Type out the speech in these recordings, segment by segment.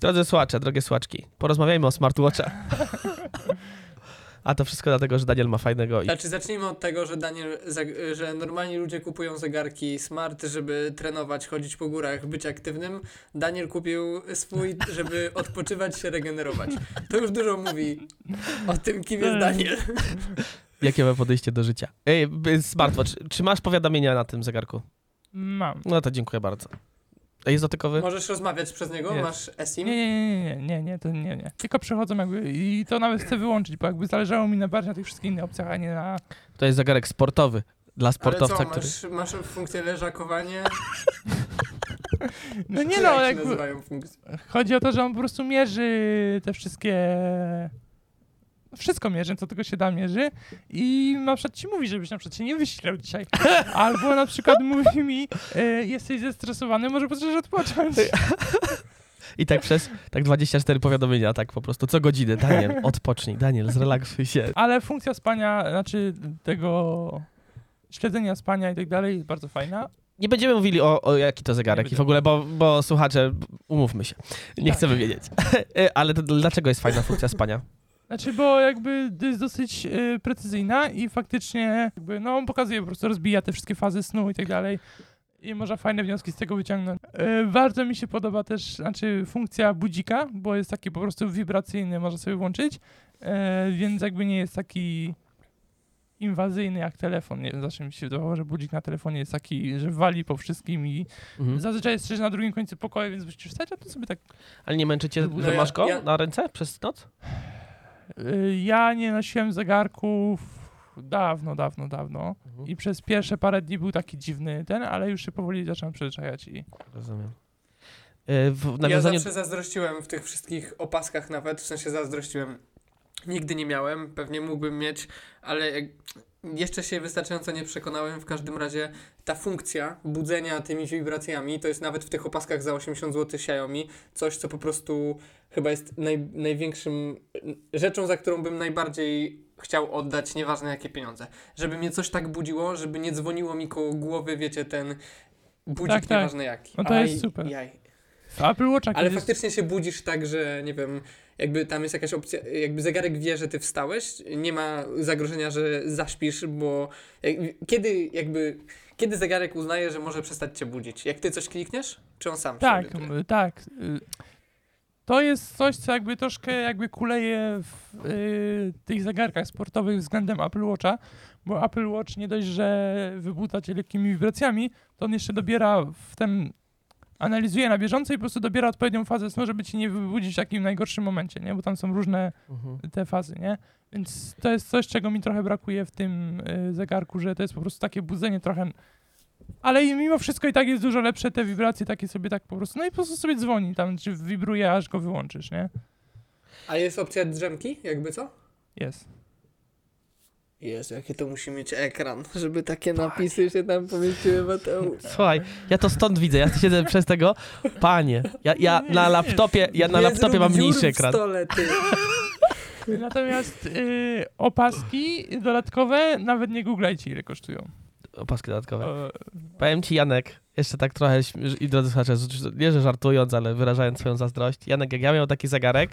Drodzy słuchacze, drogie słuchaczki, porozmawiajmy o smartwatchach. A to wszystko dlatego, że Daniel ma fajnego i... Znaczy zacznijmy od tego, że Daniel, że normalni ludzie kupują zegarki smart, żeby trenować, chodzić po górach, być aktywnym. Daniel kupił swój, żeby odpoczywać się, regenerować. To już dużo mówi o tym, kim jest Daniel. Jakie ma podejście do życia? Ej, smartwatch, czy masz powiadomienia na tym zegarku? Mam. No to dziękuję bardzo. A Jest dotykowy? Możesz rozmawiać przez niego? Jest. Masz eSIM? Nie, nie, nie, nie, nie, nie, to nie, nie. Tylko przechodzą jakby i to nawet chcę wyłączyć, bo jakby zależało mi na bardziej na tych wszystkich innych opcjach, a nie na... To jest zegarek sportowy. Dla sportowca, Ale co, który... masz, masz funkcję leżakowanie? No nie no, jak? Chodzi o to, że on po prostu mierzy te wszystkie... Wszystko mierzy, co tylko się da mierzy i na przykład ci mówi, żebyś na przykład się nie wysilał dzisiaj. Albo na przykład mówi mi, e, jesteś zestresowany, może potrzebujesz odpocząć. I tak przez tak 24 powiadomienia, tak po prostu co godzinę. Daniel, odpocznij, Daniel, zrelaksuj się. Ale funkcja spania, znaczy tego śledzenia spania i tak dalej jest bardzo fajna. Nie będziemy mówili o, o jaki to zegarek i w ogóle, bo, bo słuchacze, umówmy się, nie Tak. chcemy wiedzieć. E, Ale to, dlaczego jest fajna funkcja spania? Znaczy, bo jakby jest dosyć y, precyzyjna i faktycznie jakby, no on pokazuje, po prostu rozbija te wszystkie fazy snu i tak dalej. I można fajne wnioski z tego wyciągnąć. Y, bardzo mi się podoba też, znaczy funkcja budzika, bo jest taki po prostu wibracyjny, można sobie włączyć, y, więc jakby nie jest taki inwazyjny jak telefon. Nie wiem, zawsze mi się wydawało, że budzik na telefonie jest taki, że wali po wszystkim i Mhm. zazwyczaj jest też na drugim końcu pokoju, więc musisz wstać, a to sobie tak Ale nie męczycie, No że masz go ja- na ręce przez noc? Y, Ja nie nosiłem zegarków dawno, dawno, dawno. Mhm. I przez pierwsze parę dni był taki dziwny ten, ale już się powoli zacząłem przyzwyczajać i Rozumiem. E, W Ja nawiązaniu... zawsze zazdrościłem w tych wszystkich opaskach nawet, w sensie zazdrościłem. Nigdy nie miałem, pewnie mógłbym mieć, ale jak jeszcze się wystarczająco nie przekonałem. W każdym razie ta funkcja budzenia tymi wibracjami, to jest nawet w tych opaskach za 80 zł Xiaomi, coś co po prostu chyba jest naj, największym rzeczą, za którą bym najbardziej chciał oddać, nieważne jakie pieniądze. Żeby mnie coś tak budziło, żeby nie dzwoniło mi koło głowy, wiecie, ten budzik, Tak, tak. nieważne jaki. No to jest Aj, super. Jaj. Apple Watcha Ale faktycznie się budzisz tak, że nie wiem, jakby tam jest jakaś opcja, jakby zegarek wie, że ty wstałeś, nie ma zagrożenia, że zaśpisz, bo jak, kiedy jakby, kiedy zegarek uznaje, że może przestać cię budzić? Jak ty coś klikniesz? Czy on sam Tak, m, tak. Y, To jest coś, co jakby troszkę jakby kuleje w y, tych zegarkach sportowych względem Apple Watcha, bo Apple Watch nie dość, że wybudza cię lekkimi wibracjami, to on jeszcze dobiera w ten analizuje na bieżąco i po prostu dobiera odpowiednią fazę snu, żeby ci nie wybudzić w takim najgorszym momencie, nie? Bo tam są różne Mhm. te fazy, nie? Więc to jest coś, czego mi trochę brakuje w tym y, zegarku, że to jest po prostu takie budzenie trochę. Ale i mimo wszystko i tak jest dużo lepsze te wibracje, takie sobie tak po prostu. No i po prostu sobie dzwoni tam, czy wibruje, aż go wyłączysz, nie? A jest opcja drzemki, jakby co? Jest. Jezu, jakie to musi mieć ekran, żeby takie napisy się tam pomieściły, Mateusz. Słuchaj, ja to stąd widzę, ja siedzę przez tego, panie, ja, ja na laptopie, ja na Nie laptopie zrób mam dziur mniejszy w ekran. stole, ty. Natomiast y, opaski dodatkowe nawet nie googlajcie, ile kosztują. Opaski dodatkowe. E, Powiem ci, Janek, jeszcze tak trochę, śm- i drodzy słuchacze, z- nie że żartując, ale wyrażając swoją zazdrość, Janek, jak ja miał taki zegarek,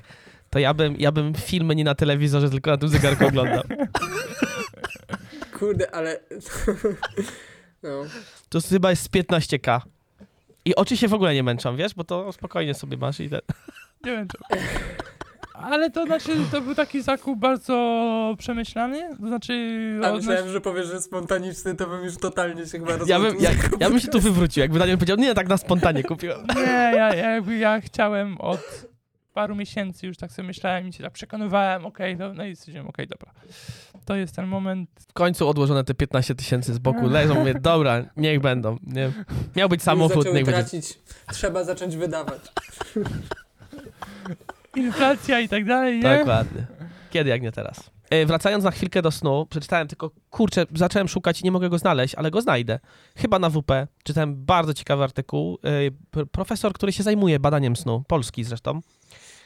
to ja bym, ja bym filmy nie na telewizorze, tylko na tym zegarku oglądał. Kurde, ale... No. To chyba jest z 15k. I oczy się w ogóle nie męczą, wiesz, bo to spokojnie sobie masz i ten... nie wiem czemu. Ale to znaczy, to był taki zakup bardzo przemyślany, to znaczy... A odnoś- myślałem, że powiesz, że spontaniczny, to bym już totalnie się chyba Ja bym, ja, ja bym się tu wywrócił, jakby Daniel powiedział, nie, tak na spontanie kupiłem. Nie, ja, ja, ja chciałem od paru miesięcy już tak sobie myślałem i się tak przekonywałem, okej, no, no i stwierdziłem, okej, dobra. To jest ten moment. W końcu odłożone te 15 tysięcy z boku leżą, mówię, dobra, niech będą. Nie. Miał być samochód, niech będzie. tracić, trzeba zacząć wydawać. Inflacja i tak dalej, nie? Dokładnie. Kiedy jak nie teraz. E, wracając na chwilkę do snu, przeczytałem tylko, kurczę, zacząłem szukać i nie mogę go znaleźć, ale go znajdę. Chyba na WP. Czytałem bardzo ciekawy artykuł. E, profesor, który się zajmuje badaniem snu, polski zresztą.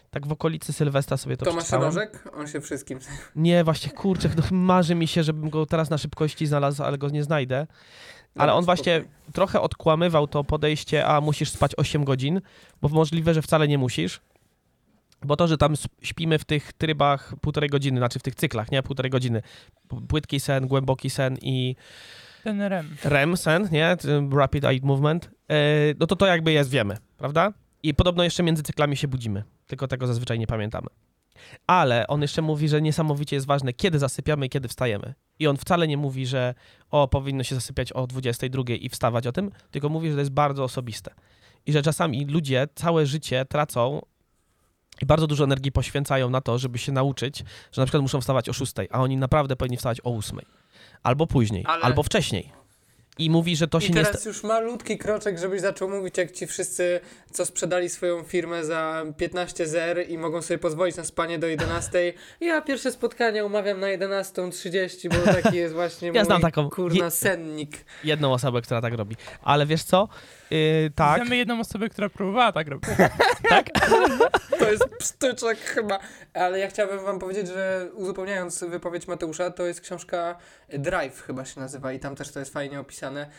Tak w okolicy Sylwestra sobie to Tomasz przeczytałem. On się wszystkim... Nie, właśnie, kurczę, no, marzy mi się, żebym go teraz na szybkości znalazł, ale go nie znajdę. Ale Dobra, on właśnie trochę odkłamywał to podejście, a musisz spać 8 godzin, bo możliwe, że wcale nie musisz. Bo to, że tam śpimy w tych trybach półtorej godziny, znaczy w tych cyklach, nie? Półtorej godziny. Płytki sen, głęboki sen i Ten REM. REM sen, nie? Rapid Eye Movement. E, no to to jakby jest, wiemy, prawda? I podobno jeszcze między cyklami się budzimy. Tylko tego zazwyczaj nie pamiętamy. Ale on jeszcze mówi, że niesamowicie jest ważne, kiedy zasypiamy i kiedy wstajemy. I on wcale nie mówi, że o, powinno się zasypiać o 22 i wstawać o tym, tylko mówi, że to jest bardzo osobiste. I że czasami ludzie całe życie tracą i bardzo dużo energii poświęcają na to, żeby się nauczyć, że na przykład muszą wstawać o 6, a oni naprawdę powinni wstawać o 8. Albo później, Ale- albo wcześniej. I mówi, że to się I nie... teraz już malutki kroczek, żebyś zaczął mówić jak ci wszyscy, co sprzedali swoją firmę za 15 zer i mogą sobie pozwolić na spanie do 11. Ja pierwsze spotkanie umawiam na 11.30, bo taki jest właśnie Ja mój znam taką- kurna sennik. jedną osobę, która tak robi. Ale wiesz co? Yy, tak, Znamy jedną osobę, która próbowała tak robić. tak? To jest psztyczek chyba. Ale ja chciałbym wam powiedzieć, że uzupełniając wypowiedź Mateusza, to jest książka Drive chyba się nazywa i tam też to jest fajnie opisane.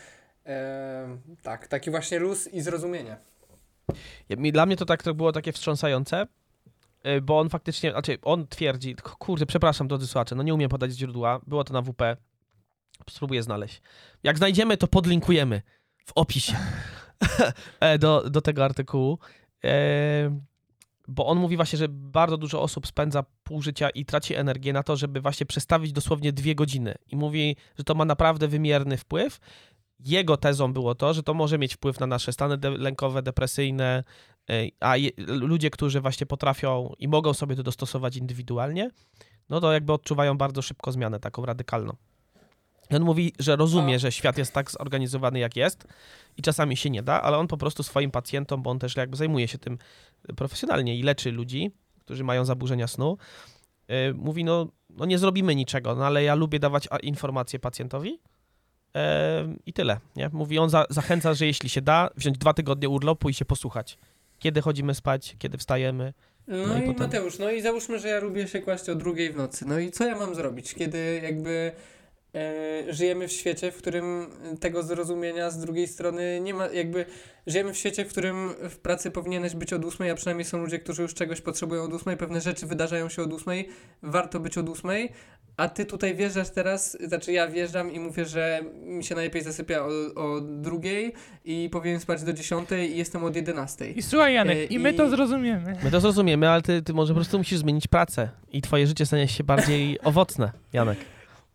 Ehm, tak, taki właśnie luz i zrozumienie. Ja- Dla mnie to tak to było takie wstrząsające, yy, bo on faktycznie, znaczy on twierdzi, kurde, przepraszam drodzy słuchacze, no nie umiem podać źródła, było to na WP, spróbuję znaleźć. Jak znajdziemy, to podlinkujemy w opisie e, do, do tego artykułu. E, bo on mówi właśnie, że bardzo dużo osób spędza pół życia i traci energię na to, żeby właśnie przestawić dosłownie dwie godziny. I mówi, że to ma naprawdę wymierny wpływ. Jego tezą było to, że to może mieć wpływ na nasze stany de- lękowe, depresyjne, e, a ludzie, którzy właśnie potrafią i mogą sobie to dostosować indywidualnie, no to jakby odczuwają bardzo szybko zmianę taką radykalną. I on mówi, że rozumie, że świat jest tak zorganizowany, jak jest i czasami się nie da, ale on po prostu swoim pacjentom, bo on też jakby zajmuje się tym profesjonalnie i leczy ludzi, którzy mają zaburzenia snu, yy, mówi, no, no nie zrobimy niczego, no ale ja lubię dawać informacje pacjentowi yy, i tyle, nie? Mówi, on za, zachęca, że jeśli się da, wziąć dwa tygodnie urlopu i się posłuchać. Kiedy chodzimy spać, kiedy wstajemy. No, No i i potem- Mateusz, no i załóżmy, że ja lubię się kłaść o drugiej w nocy. No i co ja mam zrobić, kiedy jakby e, żyjemy w świecie, w którym tego zrozumienia z drugiej strony nie ma, jakby żyjemy w świecie, w którym w pracy powinieneś być od ósmej, a przynajmniej są ludzie, którzy już czegoś potrzebują od ósmej, pewne rzeczy wydarzają się od ósmej, warto być od ósmej, a ty tutaj wjeżdżasz teraz, znaczy ja wjeżdżam i mówię, że mi się najlepiej zasypia o, o drugiej i powinien spać do dziesiątej i jestem od jedenastej. I słuchaj Janek, E, i my i- to zrozumiemy. My to zrozumiemy, ale ty, ty może po prostu musisz zmienić pracę i twoje życie stanie się bardziej owocne, Janek.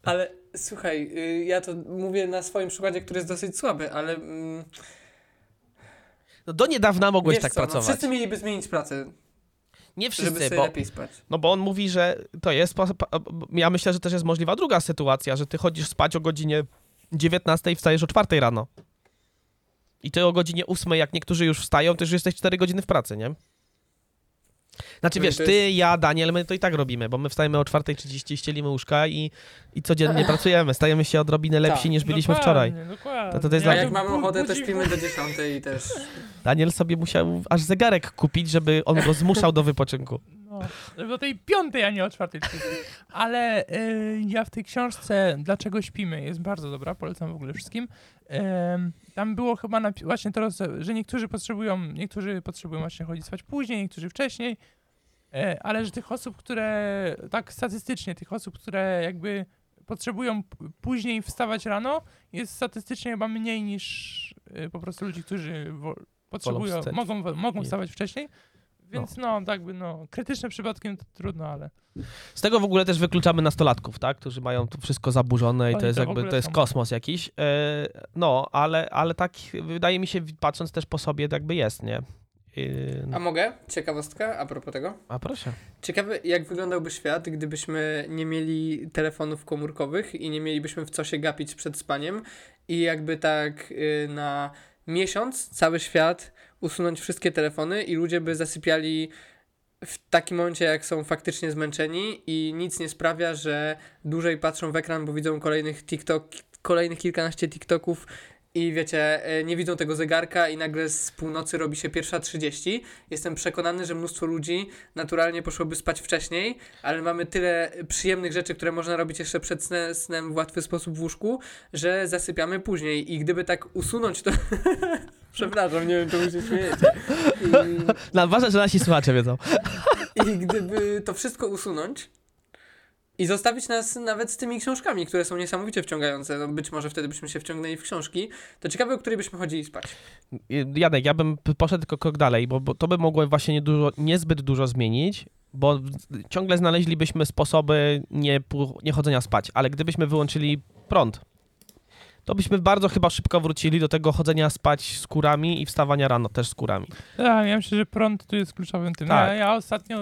Ale słuchaj, y, ja to mówię na swoim przykładzie, który jest dosyć słaby, ale mm, No do niedawna mogłeś tak co, no, pracować. wszyscy mieliby zmienić pracę, Nie żeby wszyscy, bo, lepiej spać. no bo on mówi, że to jest. Ja myślę, że też jest możliwa druga sytuacja, że ty chodzisz spać o godzinie 19 i wstajesz o 4 rano. I ty o godzinie 8, jak niektórzy już wstają, to już jesteś 4 godziny w pracy, nie? Znaczy No wiesz, to ty, ja, Daniel, my to i tak robimy, bo my wstajemy o 4.30, ścielimy łóżka i, i codziennie pracujemy. Stajemy się odrobinę lepsi Tak. niż byliśmy wczoraj. Dokładnie, dokładnie. To- to- to jest A dla- jak mamy bu- ochotę, też śpimy do dziesiątej i też... Daniel sobie musiał aż zegarek kupić, żeby on go zmuszał do wypoczynku. No, żeby o tej piątej, a nie o czwartej. Ale y, ja w tej książce Dlaczego śpimy jest bardzo dobra, polecam w ogóle wszystkim. Em, tam było chyba napi- właśnie to, że niektórzy potrzebują, niektórzy potrzebują właśnie chodzić spać później, niektórzy wcześniej, e, ale że tych osób, które, tak statystycznie, tych osób, które jakby potrzebują później wstawać rano, jest statystycznie chyba mniej niż y, po prostu ludzi, którzy potrzebują, mogą, mogą wstawać wcześniej. Więc no, tak by, no, krytyczne przypadkiem to trudno, ale Z tego w ogóle też wykluczamy nastolatków, tak? Którzy mają to wszystko zaburzone i to jest to w jakby, to jest kosmos jakiś. E, no, ale, ale tak wydaje mi się, patrząc też po sobie, tak jakby jest, nie? A mogę? Ciekawostka a propos tego. a proszę. Ciekawe, jak wyglądałby świat, gdybyśmy nie mieli telefonów komórkowych i nie mielibyśmy w co się gapić przed spaniem i jakby tak y, na miesiąc cały świat usunąć wszystkie telefony i ludzie by zasypiali w takim momencie, jak są faktycznie zmęczeni i nic nie sprawia, że dłużej patrzą w ekran, bo widzą kolejnych TikTok, kolejnych kilkanaście TikToków i wiecie, e, nie widzą tego zegarka i nagle z północy robi się pierwsza 30. Jestem przekonany, że mnóstwo ludzi naturalnie poszłoby spać wcześniej, ale mamy tyle przyjemnych rzeczy, które można robić jeszcze przed snem, snem w łatwy sposób w łóżku, że zasypiamy później i gdyby tak usunąć to... Przepraszam, nie wiem, czemu się śmiejecie. I... No, ważne, że nasi słuchacze wiedzą. I gdyby to wszystko usunąć i zostawić nas nawet z tymi książkami, które są niesamowicie wciągające, no być może wtedy byśmy się wciągnęli w książki, to ciekawe, o której byśmy chodzili spać. Janek, ja bym poszedł tylko krok dalej, bo, bo to by mogło właśnie nie dużo, niezbyt dużo zmienić, bo ciągle znaleźlibyśmy sposoby nie, nie chodzenia spać, ale gdybyśmy wyłączyli prąd, to byśmy bardzo chyba szybko wrócili do tego chodzenia spać z kurami i wstawania rano też z kurami. Tak, ja myślę, że prąd tu jest kluczowym tym. Tak. Ja, ja ostatnio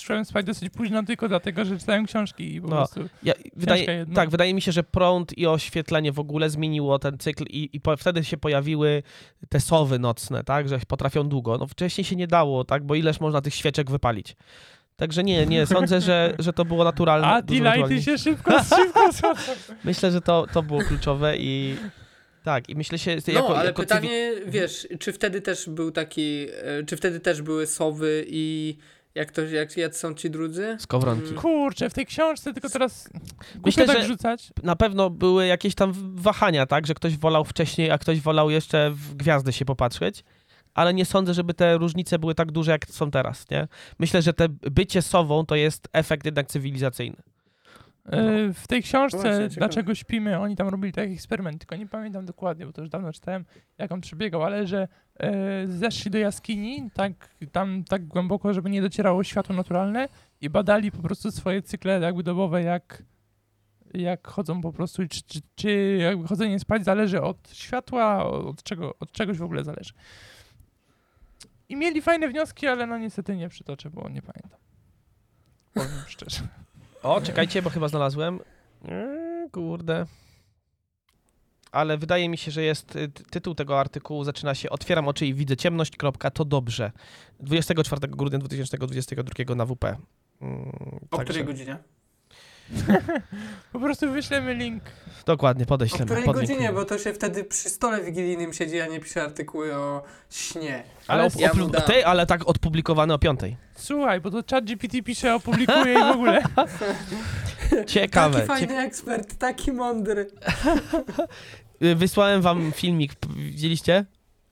szłem spać dosyć późno tylko dlatego, że czytałem książki i po No. prostu... Ja, wydaje, tak, wydaje mi się, że prąd i oświetlenie w ogóle zmieniło ten cykl i, i po, wtedy się pojawiły te sowy nocne, tak, że potrafią długo. No wcześniej się nie dało, tak, bo ileż można tych świeczek wypalić. Także nie, nie, sądzę, że, że to było naturalne. A dużo ti naturalniej. lighty się szybko, szybko. Myślę, że to, to było kluczowe i tak, i myślę się, No, jako, ale jako pytanie, wiesz, czy wtedy też był taki, e, czy wtedy też były sowy i jak to, jak, jak są ci drudzy? Skowronki. Mm. Kurczę, w tej książce tylko teraz Myślę, Myślę, tak że- rzucać. Na pewno były jakieś tam wahania, tak, że ktoś wolał wcześniej, a ktoś wolał jeszcze w gwiazdy się popatrzeć, ale nie sądzę, żeby te różnice były tak duże, jak są teraz, nie? Myślę, że te bycie sową to jest efekt jednak cywilizacyjny. E, W tej książce ciekawe. Dlaczego śpimy, oni tam robili taki eksperyment, tylko nie pamiętam dokładnie, bo to już dawno czytałem, jak on przebiegał, ale że e, zeszli do jaskini, tak, tam tak głęboko, żeby nie docierało światło naturalne i badali po prostu swoje cykle jakby dobowe, jak, jak chodzą po prostu, czy, czy, czy jakby chodzenie spać zależy od światła, od, czego, od czegoś w ogóle zależy. I mieli fajne wnioski, ale no niestety nie przytoczę, bo nie pamiętam. Powiem szczerze. O, czekajcie, bo chyba znalazłem. Eee, kurde. Ale wydaje mi się, że jest y, ty- tytuł tego artykułu zaczyna się Otwieram oczy i widzę ciemność, kropka, to dobrze. 24 grudnia 2022 na WP. Mm, O także- której godzinie? Po prostu wyślemy link Dokładnie, O podeślemy. której podlinkujemy. godzinie, bo to się wtedy przy stole wigilijnym siedzi, a nie pisze artykuły o śnie. Ale, Ale op- ja ty, ale tak odpublikowane o piątej. Słuchaj, bo to chat GPT pisze, opublikuje i w ogóle. Ciekawe. Taki fajny ekspert, taki mądry. Wysłałem wam filmik, widzieliście?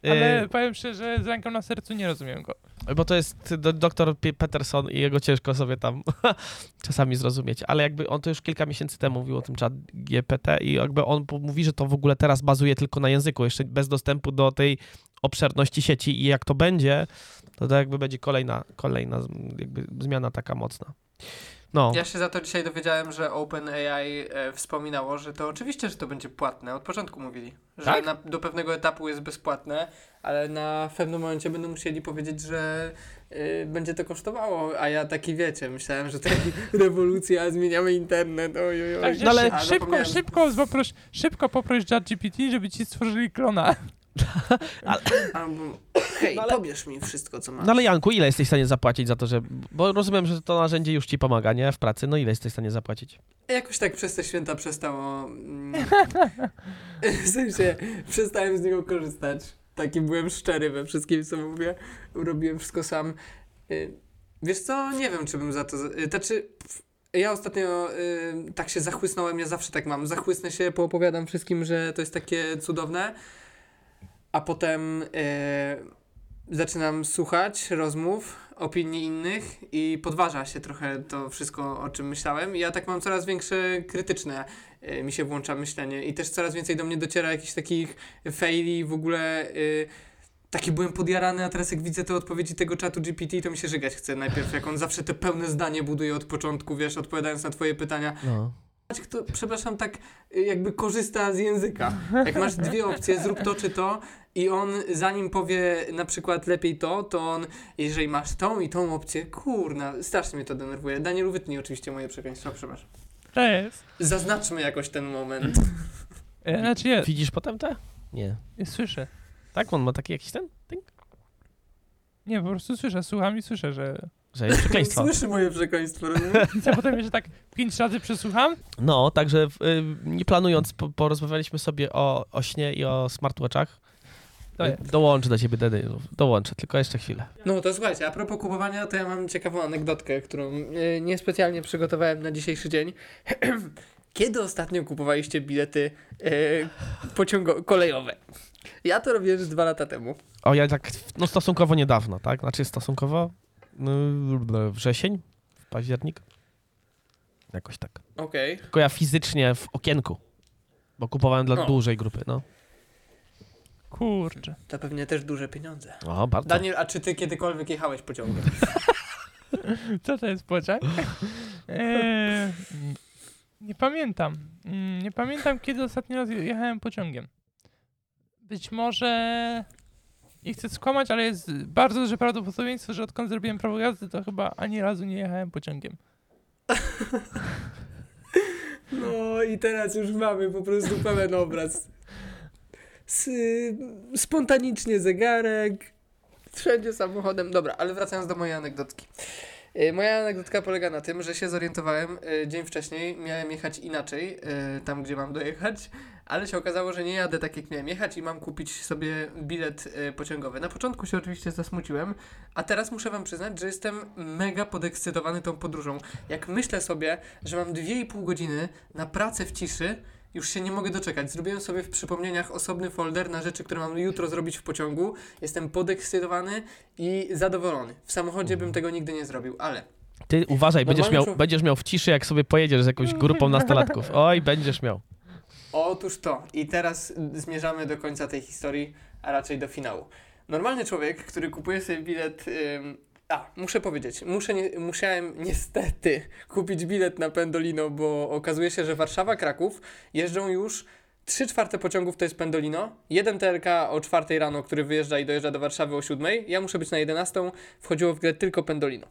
Y, Ale powiem szczerze, z ręką na sercu nie rozumiem go. Bo to jest do, doktor Peterson i jego ciężko sobie tam czasami zrozumieć. Ale jakby on to już kilka miesięcy temu mówił o tym chat GPT i jakby on mówi, że to w ogóle teraz bazuje tylko na języku, jeszcze bez dostępu do tej obszerności sieci i jak to będzie, to, to jakby będzie kolejna, kolejna jakby zmiana taka mocna. No, Ja się za to dzisiaj dowiedziałem, że OpenAI e, wspominało, że to oczywiście, że to będzie płatne. Od początku mówili, że Tak? na, do pewnego etapu jest bezpłatne, ale na pewnym momencie będą musieli powiedzieć, że y, będzie to kosztowało. A ja taki wiecie, myślałem, że to rewolucja, zmieniamy internet. Oj, oj, oj. Także No ale- szy- szybko, szybko, poproś, szybko poproś chat GPT, żeby ci stworzyli klona. Albo, hej, No ale- pobierz mi wszystko, co masz. no ale Janku, ile jesteś w stanie zapłacić za to, że... Bo rozumiem, że to narzędzie już ci pomaga, nie? W pracy. No ile jesteś w stanie zapłacić? Jakoś tak przez te święta przestało. mm, w sensie, przestałem z niego korzystać. Taki byłem szczery we wszystkim, co mówię. Robiłem wszystko sam. Y, Wiesz co, nie wiem, czy bym za to. y, Znaczy, ja ostatnio y, tak się zachłysnąłem, ja zawsze tak mam. Zachłysnę się, poopowiadam wszystkim, że to jest takie cudowne. A potem y, zaczynam słuchać rozmów, opinii innych i podważa się trochę to wszystko, o czym myślałem. I ja tak mam coraz większe krytyczne, y, mi się włącza myślenie i też coraz więcej do mnie dociera jakichś takich faili, w ogóle y, taki byłem podjarany, a teraz jak widzę te odpowiedzi tego czatu GPT, to mi się żygać chce najpierw, jak on zawsze te pełne zdanie buduje od początku, wiesz, odpowiadając na twoje pytania. No. Kto, przepraszam, tak y, jakby korzysta z języka. Jak masz dwie opcje, zrób to czy to i on zanim powie na przykład lepiej to, to on, jeżeli masz tą i tą opcję, kurna, strasznie mnie to denerwuje. Danielu, wytnij oczywiście moje przekleństwo, przepraszam. To jest. Zaznaczmy jakoś ten moment. E, Znaczy jest, Widzisz potem te? Nie. słyszę. Tak? On ma taki jakiś ten? Tynk? Nie, po prostu słyszę, słucham i słyszę, że... Że jest przekleństwo. Słyszy moje przekleństwo, rozumiesz? A potem jeszcze tak pięć razy przesłucham. No, także y, nie planując, po, porozmawialiśmy sobie o, o śnie i o smartwatchach. To Y, jest. Dołączę do ciebie, Dedy, dołączę, tylko jeszcze chwilę. No to słuchajcie, a propos kupowania, to ja mam ciekawą anegdotkę, którą e, niespecjalnie przygotowałem na dzisiejszy dzień. Kiedy ostatnio kupowaliście bilety pociągo- kolejowe? Ja to robiłem już dwa lata temu. O, ja tak, no stosunkowo niedawno, tak? Znaczy stosunkowo wrzesień, w październik. Jakoś tak. Okej. Tylko ja fizycznie w okienku, bo kupowałem dla No. dużej grupy, no. Kurczę. To pewnie też duże pieniądze. O, bardzo. Daniel, a czy ty kiedykolwiek jechałeś pociągiem? Co to jest pociąg? Eee, nie pamiętam. Mm, Nie pamiętam, kiedy ostatni raz jechałem pociągiem. Być może... Nie chcę skłamać, ale jest bardzo duże prawdopodobieństwo, że odkąd zrobiłem prawo jazdy, to chyba ani razu nie jechałem pociągiem. No i teraz już mamy po prostu pełen obraz. S- spontanicznie zegarek, wszędzie samochodem. Dobra, ale wracając do mojej anegdotki. Y, Moja anegdotka polega na tym, że się zorientowałem y, dzień wcześniej, miałem jechać inaczej, y, tam gdzie mam dojechać, ale się okazało, że nie jadę tak jak miałem jechać i mam kupić sobie bilet y, pociągowy. Na początku się oczywiście zasmuciłem, a teraz muszę wam przyznać, że jestem mega podekscytowany tą podróżą. Jak myślę sobie, że mam 2,5 godziny na pracę w ciszy, już się nie mogę doczekać. Zrobiłem sobie w przypomnieniach osobny folder na rzeczy, które mam jutro zrobić w pociągu. Jestem podekscytowany i zadowolony. W samochodzie bym tego nigdy nie zrobił, ale Ty uważaj, będziesz miał, będziesz miał w ciszy, jak sobie pojedziesz z jakąś grupą nastolatków. Oj, będziesz miał. Otóż to. I teraz zmierzamy do końca tej historii, a raczej do finału. Normalny człowiek, który kupuje sobie bilet. Ym, a, muszę powiedzieć, muszę nie, musiałem niestety kupić bilet na Pendolino, bo okazuje się, że Warszawa, Kraków jeżdżą już 3 czwarte pociągów to jest Pendolino, jeden TLK o 4 rano, który wyjeżdża i dojeżdża do Warszawy o 7. Ja muszę być na 11, wchodziło w grę tylko Pendolino.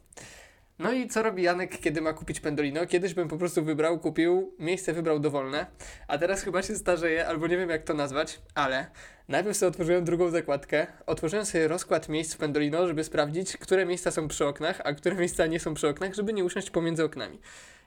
No i co robi Janek, kiedy ma kupić Pendolino? Kiedyś bym po prostu wybrał, kupił, miejsce wybrał dowolne, a teraz chyba się starzeję, albo nie wiem jak to nazwać, ale najpierw sobie otworzyłem drugą zakładkę, otworzyłem sobie rozkład miejsc w Pendolino, żeby sprawdzić, które miejsca są przy oknach, a które miejsca nie są przy oknach, żeby nie usiąść pomiędzy oknami.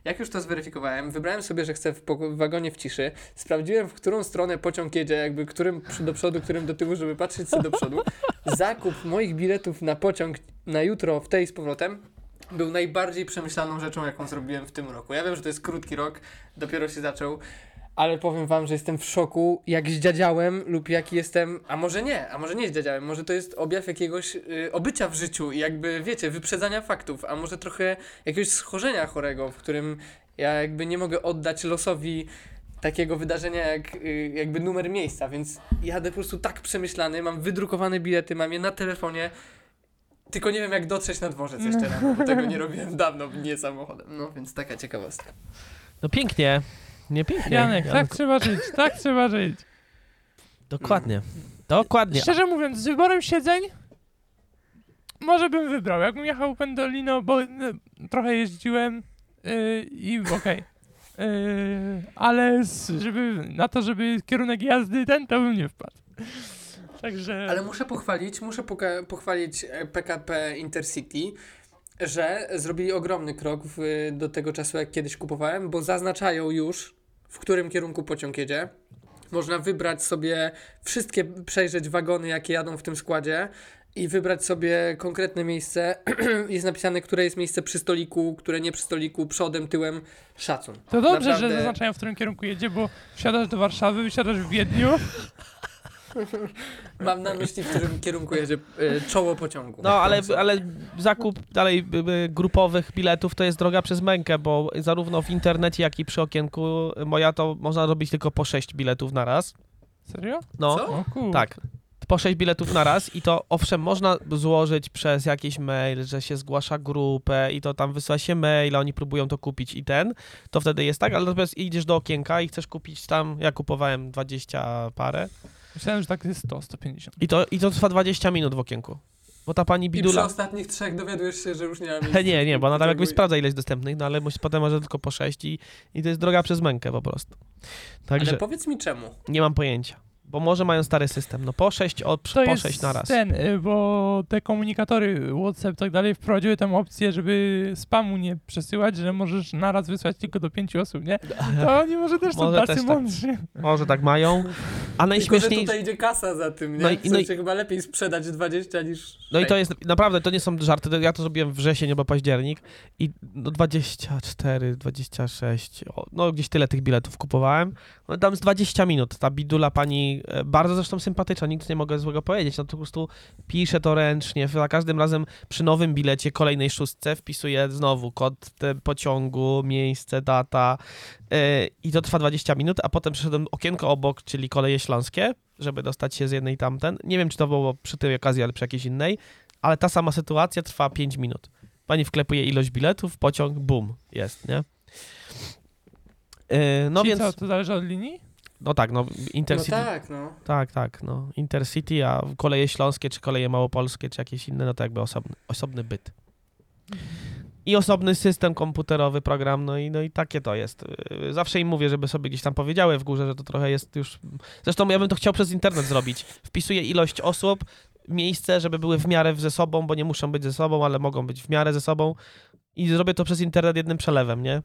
Jak już to zweryfikowałem, wybrałem sobie, że chcę w, wagonie w ciszy, sprawdziłem, w którą stronę pociąg jedzie, jakby którym do przodu, którym do tyłu, żeby patrzeć sobie do przodu. Zakup moich biletów na pociąg na jutro w tej z powrotem był najbardziej przemyślaną rzeczą, jaką zrobiłem w tym roku. Ja wiem, że to jest krótki rok, dopiero się zaczął, ale powiem wam, że jestem w szoku, jak zdziadziałem lub jaki jestem, a może nie, a może nie zdziadziałem, może to jest objaw jakiegoś y, obycia w życiu i jakby, wiecie, wyprzedzania faktów, a może trochę jakiegoś schorzenia chorego, w którym ja jakby nie mogę oddać losowi takiego wydarzenia jak y, jakby numer miejsca, więc jadę po prostu tak przemyślany, mam wydrukowane bilety, mam je na telefonie, tylko nie wiem jak dotrzeć na dworzec jeszcze rano, bo tego nie robiłem dawno, nie samochodem, no więc taka ciekawostka. No pięknie. Nie pięknie. Janek, Janek, tak trzeba żyć, tak trzeba żyć. Dokładnie. Dokładnie. Szczerze mówiąc, z wyborem siedzeń może bym wybrał. Jakbym jechał Pendolino, bo y, trochę jeździłem y, i okej. Y, ale z, żeby, na to, żeby kierunek jazdy ten, to bym nie wpadł. Także... Ale muszę pochwalić, muszę pochwalić e, PKP Intercity, że zrobili ogromny krok w, do tego czasu, jak kiedyś kupowałem, bo zaznaczają już, w którym kierunku pociąg jedzie. Można wybrać sobie wszystkie, przejrzeć wagony, jakie jadą w tym składzie i wybrać sobie konkretne miejsce. jest napisane, które jest miejsce przy stoliku, które nie przy stoliku, przodem, tyłem. Szacun. To dobrze, Naprawdę- że zaznaczają, w którym kierunku jedzie, bo wsiadasz do Warszawy, wysiadasz w Wiedniu. Mam na myśli, w którym kierunku jedzie e, czoło pociągu. No, ale, ale zakup dalej grupowych biletów to jest droga przez mękę, bo zarówno w internecie, jak i przy okienku moja to można robić tylko po 6 biletów na raz. Serio? No, Co? O kur... tak. Po 6 biletów na raz i to owszem, można złożyć przez jakiś mail, że się zgłasza grupę i to tam wysyła się mail, a oni próbują to kupić i ten, to wtedy jest tak, ale natomiast idziesz do okienka i chcesz kupić tam, ja kupowałem 20 parę Myślałem, że tak jest 100, 150. i to, i to trwa 20 minut w okienku. Bo ta pani I przy bidula... ostatnich trzech dowiadujesz się, że już nie ma miejsca. Nie, nie, bo ona tam jakbyś sprawdza ile jest dostępnych, no ale musi, potem może tylko po 6 i, i to jest droga przez mękę po prostu. Także Ale powiedz mi czemu. nie mam pojęcia. Bo może mają stary system. No po 6 od, To po jest 6 na raz. ten, y, bo te komunikatory WhatsApp i tak dalej wprowadziły tam opcję, żeby spamu nie przesyłać, że możesz naraz wysłać tylko do pięciu osób, nie? To oni może też są Może tacy też tak. mądrzy. Może tak mają. A Tylko, najśmieszniej... tutaj idzie kasa za tym, nie? No i- no i- chyba lepiej sprzedać 20 niż No i to jest, naprawdę, to nie są żarty, ja to zrobiłem wrzesień albo październik i no 24, 26, o, no gdzieś tyle tych biletów kupowałem. No tam z 20 minut, ta bidula pani, bardzo zresztą sympatyczna, nic nie mogę złego powiedzieć, no to po prostu pisze to ręcznie, za każdym razem przy nowym bilecie, kolejnej szóstce wpisuję znowu kod pociągu, miejsce, data e, i to trwa 20 minut, a potem przyszedłem okienko obok, czyli koleje śląskie, żeby dostać się z jednej tamten. Nie wiem, czy to było przy tej okazji, ale przy jakiejś innej, ale ta sama sytuacja trwa 5 minut. Pani wklepuje ilość biletów, pociąg, bum, jest, nie? Yy, no Czyli więc, co, to zależy od linii? No tak, no No Intercity, tak, no. tak, tak, no Intercity, a koleje śląskie, czy koleje małopolskie, czy jakieś inne, no to jakby osobny, osobny byt. I osobny system komputerowy, program, no i, no i takie to jest. Yy, Zawsze im mówię, żeby sobie gdzieś tam powiedziały w górze, że to trochę jest już... Zresztą ja bym to chciał przez internet zrobić. Wpisuję ilość osób, miejsce, żeby były w miarę ze sobą, bo nie muszą być ze sobą, ale mogą być w miarę ze sobą i zrobię to przez internet jednym przelewem, nie?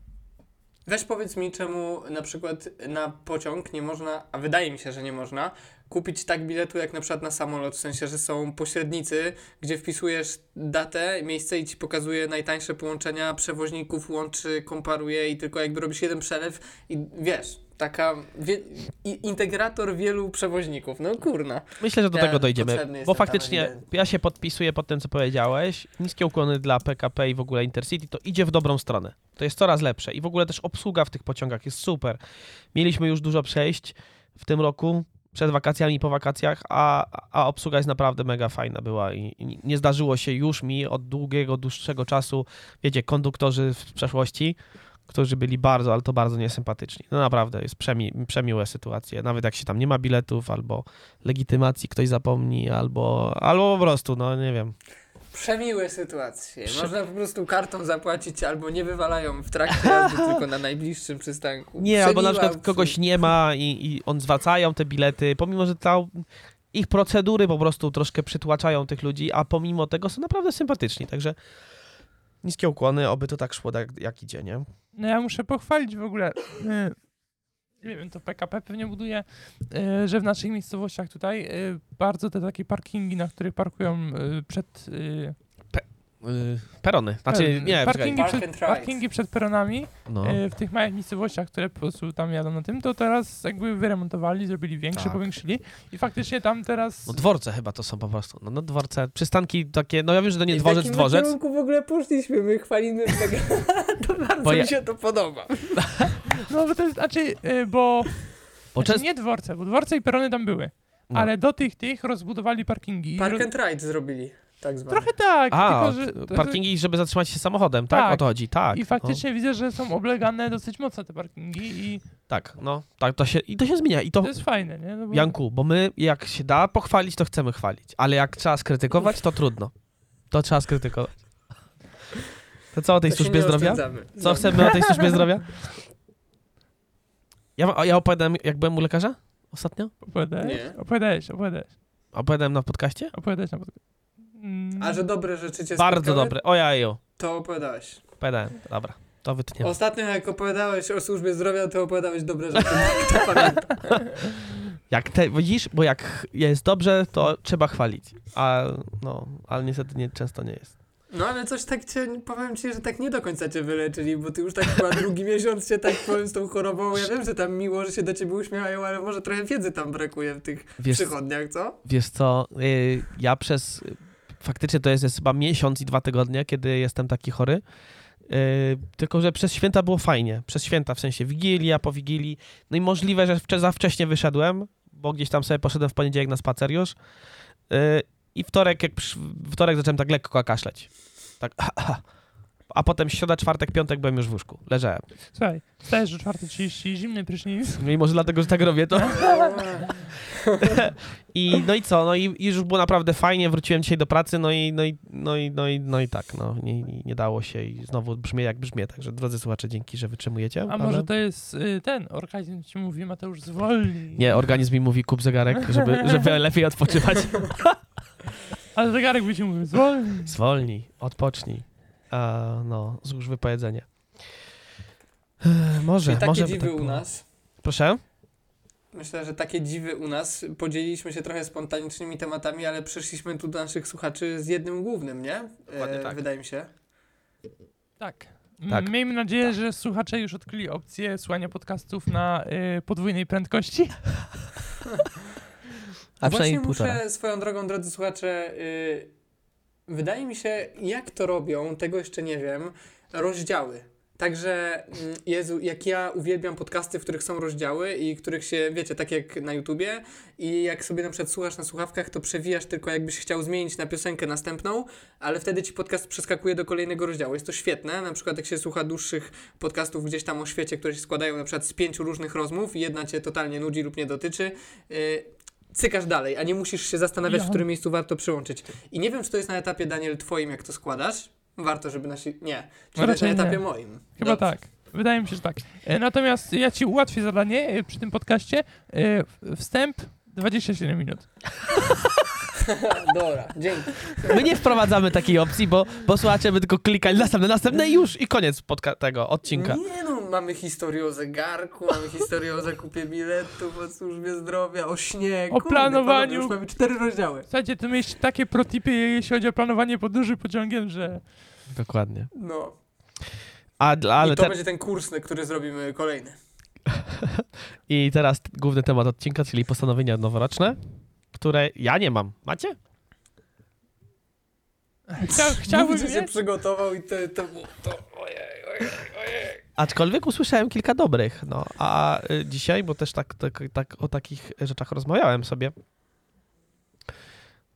Weź powiedz mi, czemu na przykład na pociąg nie można, a wydaje mi się, że nie można, kupić tak biletu jak na przykład na samolot, w sensie, że są pośrednicy, gdzie wpisujesz datę, miejsce i ci pokazuje najtańsze połączenia przewoźników, łączy, komparuje i tylko jakby robisz jeden przelew i wiesz, taka wie, integrator wielu przewoźników, no kurna. Myślę, że do Ja tego dojdziemy, bo faktycznie ja się podpisuję pod tym, co powiedziałeś. Niskie ukłony dla PKP i w ogóle Intercity, to idzie w dobrą stronę. To jest coraz lepsze i w ogóle też obsługa w tych pociągach jest super. Mieliśmy już dużo przejść w tym roku, przed wakacjami i po wakacjach, a, a obsługa jest naprawdę mega fajna była i, i nie zdarzyło się już mi od długiego, dłuższego czasu, wiecie, konduktorzy w przeszłości, którzy byli bardzo, ale to bardzo niesympatyczni. No naprawdę, jest przemi przemiłe sytuacje. Nawet jak się tam nie ma biletów, albo legitymacji ktoś zapomni, albo, albo po prostu, no nie wiem. Przemiłe sytuacje. Prze- Można po prostu kartą zapłacić albo nie wywalają w trakcie jazdy, tylko na najbliższym przystanku. Nie, albo na Przemiła przykład kogoś nie ma i, i on zwracają te bilety, pomimo, że ta, ich procedury po prostu troszkę przytłaczają tych ludzi, a pomimo tego są naprawdę sympatyczni, także niskie ukłony, oby to tak szło, jak, jak idzie, nie? No ja muszę pochwalić w ogóle. e, Nie wiem, to PKP pewnie buduje, e, że w naszych miejscowościach tutaj e, bardzo te takie parkingi, na których parkują przed. Yy, perony, znaczy, e, nie, parkingi, Park przed, and ride. parkingi przed peronami no. e, w tych małych miejscowościach, które po prostu tam jadą na tym, to teraz jakby wyremontowali, zrobili większe, Tak. powiększyli i faktycznie tam teraz. No dworce chyba to są po prostu, no, no dworce, przystanki takie, no ja wiem, że to nie I w dworzec, jakim dworzec, kierunku w ogóle poszliśmy? My chwalimy mega. to bardzo Bo ja- mi się to podoba. No bo to jest, znaczy, e, bo. bo Znaczy, często, nie dworce, bo dworce i perony tam były. no. Ale do tych tych rozbudowali parkingi. Park and ride zrobili, tak zwane. Trochę tak, A, tylko że... parkingi, żeby zatrzymać się samochodem, tak? Tak. O to chodzi, tak. I faktycznie widzę, że są oblegane dosyć mocno te parkingi i No, tak, no, tak, to się, i to się zmienia i to, to jest fajne, nie? No bo Janku, bo my jak się da pochwalić, to chcemy chwalić, ale jak trzeba skrytykować, to trudno. To trzeba skrytykować. To co o tej To służbie zdrowia? Co chcemy o tej służbie zdrowia? Ja, ja opowiadałem, jak byłem u lekarza ostatnio? Opowiadałeś? Nie. Opowiadałeś, opowiadałeś. Opowiadałem na podcaście? Opowiadałeś na podcast. Mm, A że dobre rzeczy cię Bardzo spotkały, dobre. Ojajo. To opowiadałeś. Opowiadałem. Dobra, to wytniemy. Ostatnio jak opowiadałeś o służbie zdrowia, to opowiadałeś dobre rzeczy. to pamiętam. Jak te, widzisz, bo jak jest dobrze, to trzeba chwalić. A no, ale niestety nie, często nie jest. No ale coś tak cię, powiem ci, że tak nie do końca cię wyleczyli, bo ty już tak chyba drugi miesiąc cię tak powiem z tą chorobą. Ja wiem, że tam miło, że się do ciebie uśmiechają, ale może trochę wiedzy tam brakuje w tych Wiesz, przychodniach, co? Wiesz co, y, ja przez, faktycznie to jest, jest chyba miesiąc i dwa tygodnie, kiedy jestem taki chory, Y, tylko że przez święta było fajnie, przez święta, w sensie Wigilia, po Wigilii, no i możliwe, że za wcześnie wyszedłem, bo gdzieś tam sobie poszedłem w poniedziałek na spacer już. Y, i wtorek, jak wtorek zacząłem tak lekko kaszleć, tak, a potem środa, czwartek, piątek byłem już w łóżku, leżałem. Słuchaj, wstajesz o 4.30, zimny prysznic. No i może dlatego, że tak robię to. I no i co? No i, i już było naprawdę fajnie, wróciłem dzisiaj do pracy, no i no i, no i, no i, no i tak, no nie, nie, dało się i znowu brzmi jak brzmi, także drodzy słuchacze, dzięki, że wytrzymujecie. A ale- może to jest y, ten, organizm ci mówi, Mateusz, zwolnij. Nie, organizm mi mówi kup zegarek, żeby, żeby lepiej odpoczywać. Ale zegarek by ci mówił, zwolnij. Zwolnij, odpocznij. A, no, złóż wypowiedzenie. E, może, Czyli takie może dziwy tak u nas. Proszę? myślę, że takie dziwy u nas. Podzieliliśmy się trochę spontanicznymi tematami, ale przeszliśmy tu do naszych słuchaczy z jednym głównym, nie? E, tak. Wydaje mi się. Tak. Tak. Miejmy nadzieję, że słuchacze już odkryli opcję słuchania podcastów na y, podwójnej prędkości. A Właśnie półtora. muszę swoją drogą, drodzy słuchacze, y, wydaje mi się, jak to robią, tego jeszcze nie wiem, rozdziały. Także, mm, Jezu, jak ja uwielbiam podcasty, w których są rozdziały i których się, wiecie, tak jak na YouTubie i jak sobie na przykład słuchasz na słuchawkach, to przewijasz tylko jakbyś chciał zmienić na piosenkę następną, ale wtedy ci podcast przeskakuje do kolejnego rozdziału. Jest to świetne, na przykład jak się słucha dłuższych podcastów gdzieś tam o świecie, które się składają na przykład z pięciu różnych rozmów i jedna cię totalnie nudzi lub nie dotyczy, y, cykasz dalej, a nie musisz się zastanawiać, w Ja. którym miejscu warto przyłączyć. I nie wiem, czy to jest na etapie, Daniel, twoim, jak to składasz. Warto, żeby nasi... Nie. Czy No to jest na raczej nie. etapie moim? Chyba Dobrze. tak. Wydaje mi się, że tak. E, Natomiast ja ci ułatwię zadanie e, przy tym podcaście. E, Wstęp 27 minut. Dobra, dzięki. My nie wprowadzamy takiej opcji, bo, bo słuchacze by tylko klikali następne, następne i już i koniec podca- tego odcinka. Nie no, mamy historię o zegarku, mamy historię o zakupie biletów, o służbie zdrowia, o śnie. O planowaniu. panowie, Już mamy cztery rozdziały. Słuchajcie, to mieć takie protipy, jeśli chodzi o planowanie podróży pociągiem, że Dokładnie. No. A, ale I to te, będzie ten kurs, na który zrobimy kolejny. I teraz główny temat odcinka, czyli postanowienia noworoczne, które ja nie mam. Macie? Chcia, chciałbym Chciałbym, się przygotował i to, to było to... Ojej, ojej, ojej. Aczkolwiek usłyszałem kilka dobrych, no. A y, dzisiaj, bo też tak, tak, tak o takich rzeczach rozmawiałem sobie.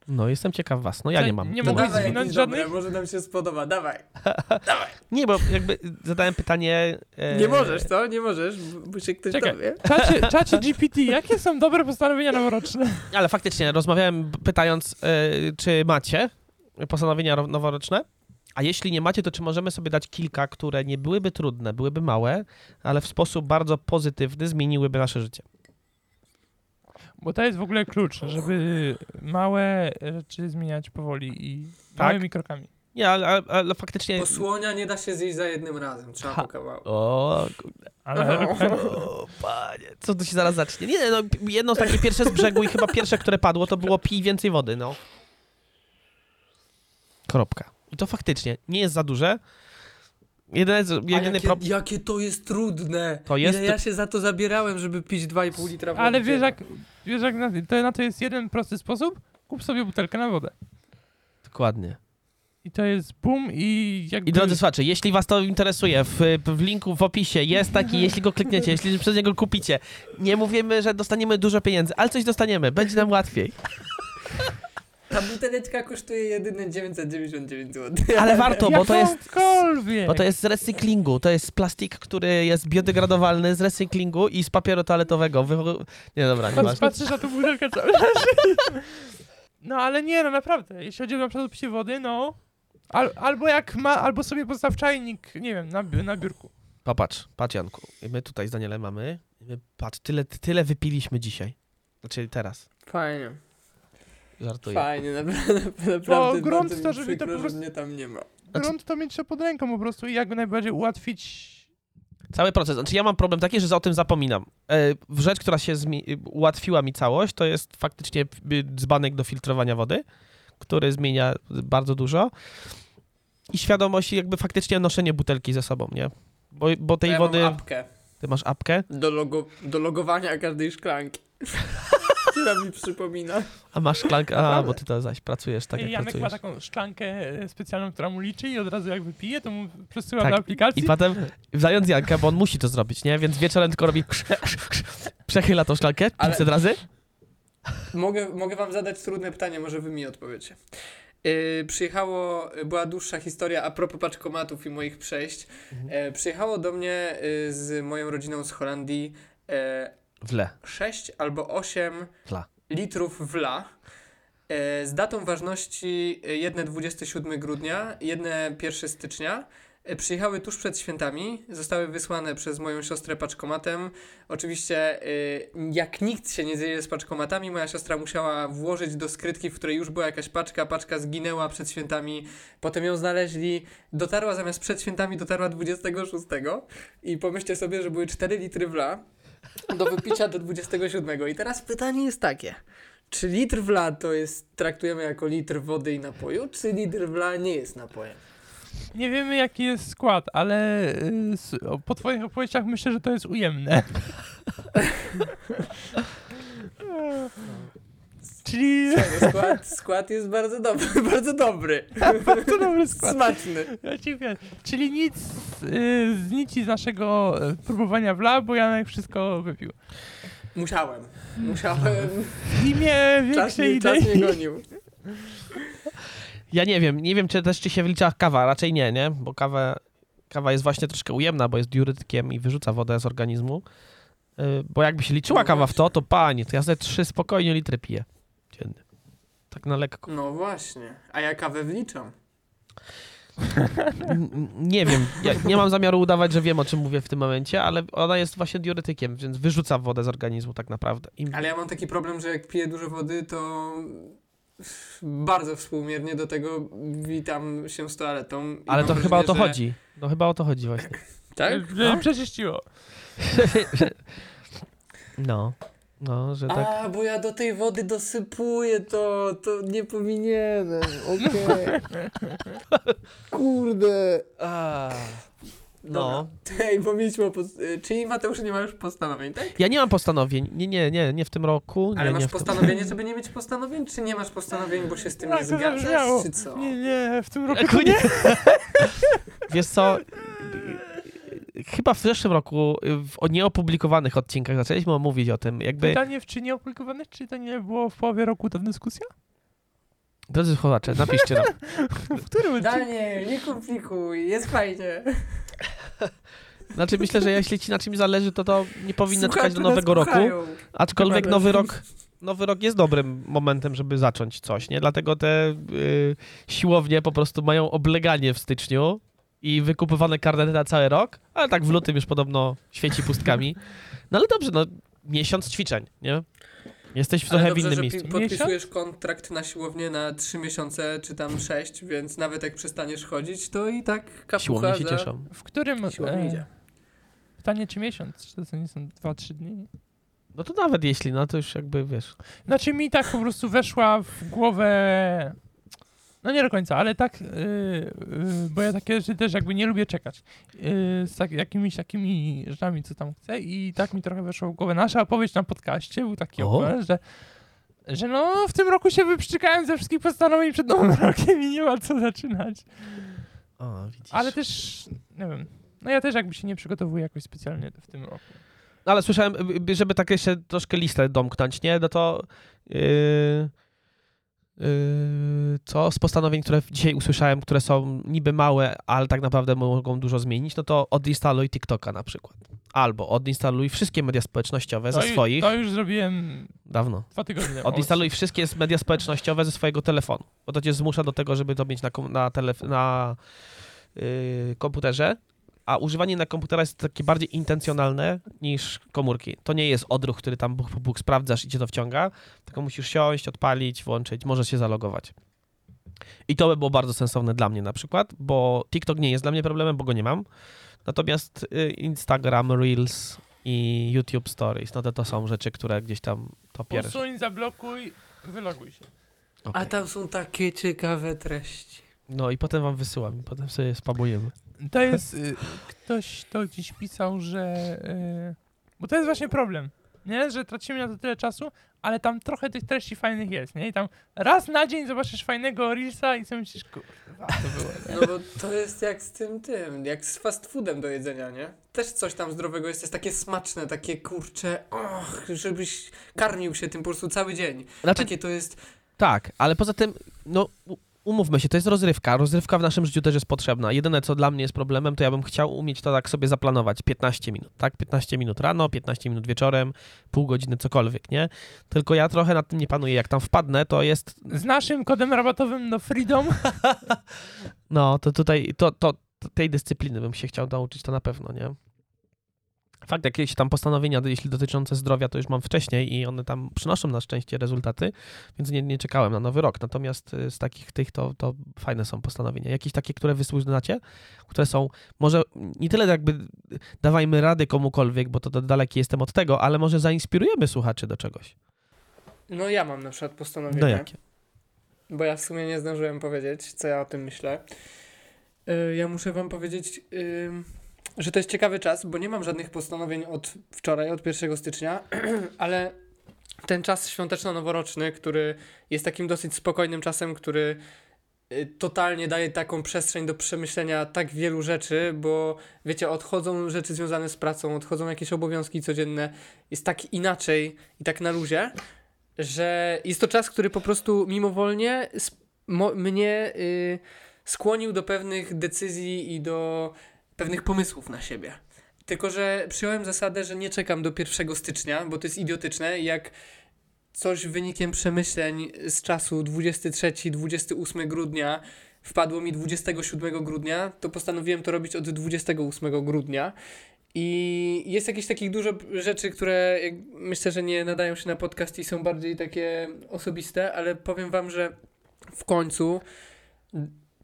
No, jestem ciekaw was. No ja nie mam. nie No, mogłeś Dawaj zwinąć żadnej? dobre, może nam się spodoba, dawaj. Nie, bo jakby zadałem pytanie... e, Nie możesz, co? Nie możesz, bo się ktoś Czekaj. dowie. Czacie, czacie GPT, jakie są dobre postanowienia noworoczne? Ale faktycznie, rozmawiałem pytając, e, czy macie postanowienia ro- noworoczne? A jeśli nie macie, to czy możemy sobie dać kilka, które nie byłyby trudne, byłyby małe, ale w sposób bardzo pozytywny zmieniłyby nasze życie? Bo to jest w ogóle klucz, żeby małe rzeczy zmieniać powoli i Tak? małymi krokami. Nie, ale, ale, ale faktycznie... Bo słonia nie da się zjeść za jednym razem, trzeba Ha. po kawałku. O, Ale o, panie, co tu się zaraz zacznie? Nie, no, jedno z takich pierwsze z brzegu i chyba pierwsze, które padło, to było pij więcej wody, no. Kropka. I to faktycznie nie jest za duże. Jedyne, jedyny jakie, problem... jakie to jest trudne. To jest- Ile ja się za to zabierałem, żeby pić 2,5 litra wody. Ale wiesz jak, wiesz jak na, to, na to jest jeden prosty sposób? Kup sobie butelkę na wodę. Dokładnie. I to jest boom i jakby... I drodzy słuchacze, jeśli was to interesuje, w, w linku w opisie jest taki, jeśli go klikniecie, jeśli przez niego kupicie, nie mówimy, że dostaniemy dużo pieniędzy, ale coś dostaniemy, będzie nam łatwiej. Ta buteleczka kosztuje jedyne 999 zł. Ale warto, bo to jest, bo to jest z recyklingu, to jest plastik, który jest biodegradowalny z recyklingu i z papieru toaletowego. Wy... Nie, dobra, nie masz. patrzysz na tą butelkę cały czas. No ale nie, no naprawdę. Jeśli chodzi o na przykład picie wody, no... Al, albo jak ma, albo sobie postaw czajnik, nie wiem, na, na biurku. Popatrz, patrz Janku, I my tutaj z Danielem mamy, my, patrz, tyle, tyle wypiliśmy dzisiaj. Znaczy teraz, Fajnie. Żartuję. Fajnie, naprawdę, naprawdę grunt bardzo to, żeby to po prostu- że mnie tam nie ma. Znaczy- Grunt to mieć to pod ręką po prostu i jakby najbardziej ułatwić... Cały proces. Znaczy ja mam problem taki, że za o tym zapominam. E, rzecz, która się zmi- ułatwiła mi całość, to jest faktycznie y, dzbanek do filtrowania wody, który zmienia bardzo dużo. I świadomość jakby faktycznie noszenie butelki ze sobą, nie? Bo, bo tej ja wody... mam apkę Ty masz apkę, do, logo, do logowania każdej szklanki. Która mi przypomina. a masz szklankę... A, bo ty to zaś pracujesz tak, I jak Janek ma pracujesz. taką szklankę e, specjalną, która mu liczy i od razu jak wypije, to mu przesyła Tak. do aplikacji. I potem wzając Janka, bo on musi to zrobić, nie? Więc wieczorem tylko robi... Przechyla tą szklankę Ale- 500 razy. Mogę, mogę wam zadać trudne pytanie, może wy mi odpowiecie. Yy, przyjechało, była dłuższa historia a propos paczkomatów i moich przejść. E, przyjechało do mnie y, z moją rodziną z Holandii e, Wle. 6 albo 8 Wla. litrów wla e, z datą ważności e, jedne 27 grudnia, jedne 1 stycznia. E, Przyjechały tuż przed świętami, zostały wysłane przez moją siostrę paczkomatem. Oczywiście, jak nikt się nie dzieje z paczkomatami, moja siostra musiała włożyć do skrytki, w której już była jakaś paczka. Paczka zginęła przed świętami, potem ją znaleźli. Dotarła zamiast przed świętami, dotarła 26. I pomyślcie sobie, że były 4 litry wla. Do wypicia do 27. I teraz pytanie jest takie. Czy litr wla to jest, traktujemy jako litr wody i napoju, czy litr wla nie jest napojem? Nie wiemy jaki jest skład, ale y, po twoich opowieściach myślę, że to jest ujemne. Czyli Skład, skład jest bardzo dobry, bardzo dobry. to dobry skład. Smaczny. Ja ci wiem. Czyli nic y, z nici z naszego y, próbowania wla, bo Janek wszystko wypił. Musiałem. Musiałem. W imię Czas, większej czas idei. mnie gonił. Ja nie wiem, nie wiem czy też czy się wlicza kawa, raczej nie, nie? Bo kawa, kawa jest właśnie troszkę ujemna, bo jest diuretykiem i wyrzuca wodę z organizmu. Yy, Bo jakby się liczyła kawa w to, to panie, to ja ze trzy spokojnie litry piję dziennie. Tak na lekko. No właśnie. A ja kawę wliczam. Nie wiem, ja nie mam zamiaru udawać, że wiem o czym mówię w tym momencie, ale ona jest właśnie diuretykiem, więc wyrzuca wodę z organizmu tak naprawdę. I Ale ja mam taki problem, że jak piję dużo wody, to bardzo współmiernie do tego witam się z toaletą. Ale to chyba o to że- chodzi. No chyba o to chodzi właśnie. Tak? Że przeczyściło. No, no, że tak. A, bo ja do tej wody dosypuję to, to nie powinienem, okej. Kurde. A. No. Ej, bo mieliśmy opos- y, Czyli Mateusz nie ma już postanowień, tak? Ja nie mam postanowień. Nie, nie, nie, nie w tym roku. Ale nie, masz nie w tym... postanowienie, żeby nie mieć postanowień, czy nie masz postanowień, bo się z tym Tak, nie zgadzasz, czy co? Nie, nie, w tym roku nie. Wiesz co? Chyba w zeszłym roku w o nieopublikowanych odcinkach zaczęliśmy mówić o tym. Jakby, Pytanie w czy nie opublikowanych, czy to nie było w połowie roku ta dyskusja? drodzy słuchacze, napiszcie nam. W którym odcinku? Daniel, nie komplikuj, jest fajnie. Znaczy myślę, że jeśli ci na czymś zależy, to to nie powinno Słuchacze czekać do nowego roku. Aczkolwiek nowy rok, nowy rok jest dobrym momentem, żeby zacząć coś, nie? Dlatego te y, siłownie po prostu mają obleganie w styczniu i wykupywane karnety na cały rok, ale tak w lutym już podobno świeci pustkami. No ale dobrze, no miesiąc ćwiczeń, nie? Jesteś w Ale trochę w dobrze, innym że miejscu. pi- podpisujesz kontrakt na siłownię na 3 miesiące, czy tam 6, więc nawet jak przestaniesz chodzić, to i tak kapucha Siłownie się za... cieszą. W którym... Siłownia idzie. Pytanie czy miesiąc, czy to nie są 2-3 dni? No to nawet jeśli, no to już jakby wiesz. Znaczy mi tak po prostu weszła w głowę. No nie do końca, ale tak, yy, yy, bo ja takie rzeczy też jakby nie lubię czekać yy, z tak, jakimiś takimi rzeczami, co tam chcę i tak mi trochę weszło w głowę. Nasza opowieść na podcaście był taki opowieść, że, że no w tym roku się wyprzczykałem ze wszystkich postanowień przed nowym rokiem i nie ma co zaczynać. O, widzisz. Ale też, nie wiem, no ja też jakby się nie przygotowuję jakoś specjalnie w tym roku. No ale słyszałem, y, żeby tak jeszcze troszkę listę domknąć, nie? No to yy, co z postanowień, które dzisiaj usłyszałem, które są niby małe, ale tak naprawdę mogą dużo zmienić, no to odinstaluj TikToka na przykład. Albo odinstaluj wszystkie media społecznościowe ze to, ju- swoich, to już zrobiłem dawno. dwa tygodnie temu. Odinstaluj wszystkie media społecznościowe ze swojego telefonu, bo to cię zmusza do tego, żeby to mieć na, na, na yy, komputerze, a używanie na komputera jest takie bardziej intencjonalne niż komórki. To nie jest odruch, który tam Bóg Bóg sprawdzasz i cię to wciąga, tylko musisz siąść, odpalić, włączyć, możesz się zalogować. I to by było bardzo sensowne dla mnie na przykład, bo TikTok nie jest dla mnie problemem, bo go nie mam. Natomiast y, Instagram, Reels i YouTube Stories, no to to są rzeczy, które gdzieś tam to pierwsze. Usuń, zablokuj, wyloguj się. A tam są takie ciekawe treści. No i potem wam wysyłam, i potem sobie spamujemy. To jest. Y, ktoś to gdzieś pisał, że. Y, bo to jest właśnie problem. Nie? Że tracimy na to tyle czasu, ale tam trochę tych treści fajnych jest, nie? I tam raz na dzień zobaczysz fajnego Reelsa i sobie myślisz, kurwa, to było, nie? No bo to jest jak z tym tym, jak z fast foodem do jedzenia, nie? Też coś tam zdrowego jest, jest takie smaczne, takie kurcze, och, żebyś karmił się tym po prostu cały dzień. Znaczy, Takie to jest, tak, ale poza tym, no umówmy się, to jest rozrywka. Rozrywka w naszym życiu też jest potrzebna. Jedyne, co dla mnie jest problemem, to ja bym chciał umieć to tak sobie zaplanować. 15 minut, tak? 15 minut rano, 15 minut wieczorem, pół godziny, cokolwiek, nie? Tylko ja trochę nad tym nie panuję. Jak tam wpadnę, to jest, Z naszym kodem rabatowym no Freedom no, to tutaj, to, to, to tej dyscypliny bym się chciał nauczyć, to na pewno, nie? Fakt, jakieś tam postanowienia, jeśli dotyczące zdrowia, to już mam wcześniej i one tam przynoszą na szczęście rezultaty, więc nie, nie czekałem na nowy rok. Natomiast y, z takich tych to, to fajne są postanowienia. Jakieś takie, które wysłuchacie, które są może nie tyle jakby dawajmy rady komukolwiek, bo to, to daleki jestem od tego, ale może zainspirujemy słuchaczy do czegoś. No ja mam na przykład postanowienie. No jakie? Bo ja w sumie nie zdążyłem powiedzieć, co ja o tym myślę. Y, Ja muszę wam powiedzieć, że to jest ciekawy czas, bo nie mam żadnych postanowień od wczoraj, od 1 stycznia, ale ten czas świąteczno-noworoczny, który jest takim dosyć spokojnym czasem, który y, totalnie daje taką przestrzeń do przemyślenia tak wielu rzeczy, bo wiecie, odchodzą rzeczy związane z pracą, odchodzą jakieś obowiązki codzienne, jest tak inaczej i tak na luzie, że jest to czas, który po prostu mimowolnie mnie y, skłonił do pewnych decyzji i do pewnych pomysłów na siebie. Tylko, że przyjąłem zasadę, że nie czekam do 1 stycznia, bo to jest idiotyczne. Jak coś wynikiem przemyśleń z czasu 23-28 grudnia wpadło mi 27 grudnia, to postanowiłem to robić od 28 grudnia. I jest jakieś takich dużo rzeczy, które myślę, że nie nadają się na podcast i są bardziej takie osobiste, ale powiem wam, że w końcu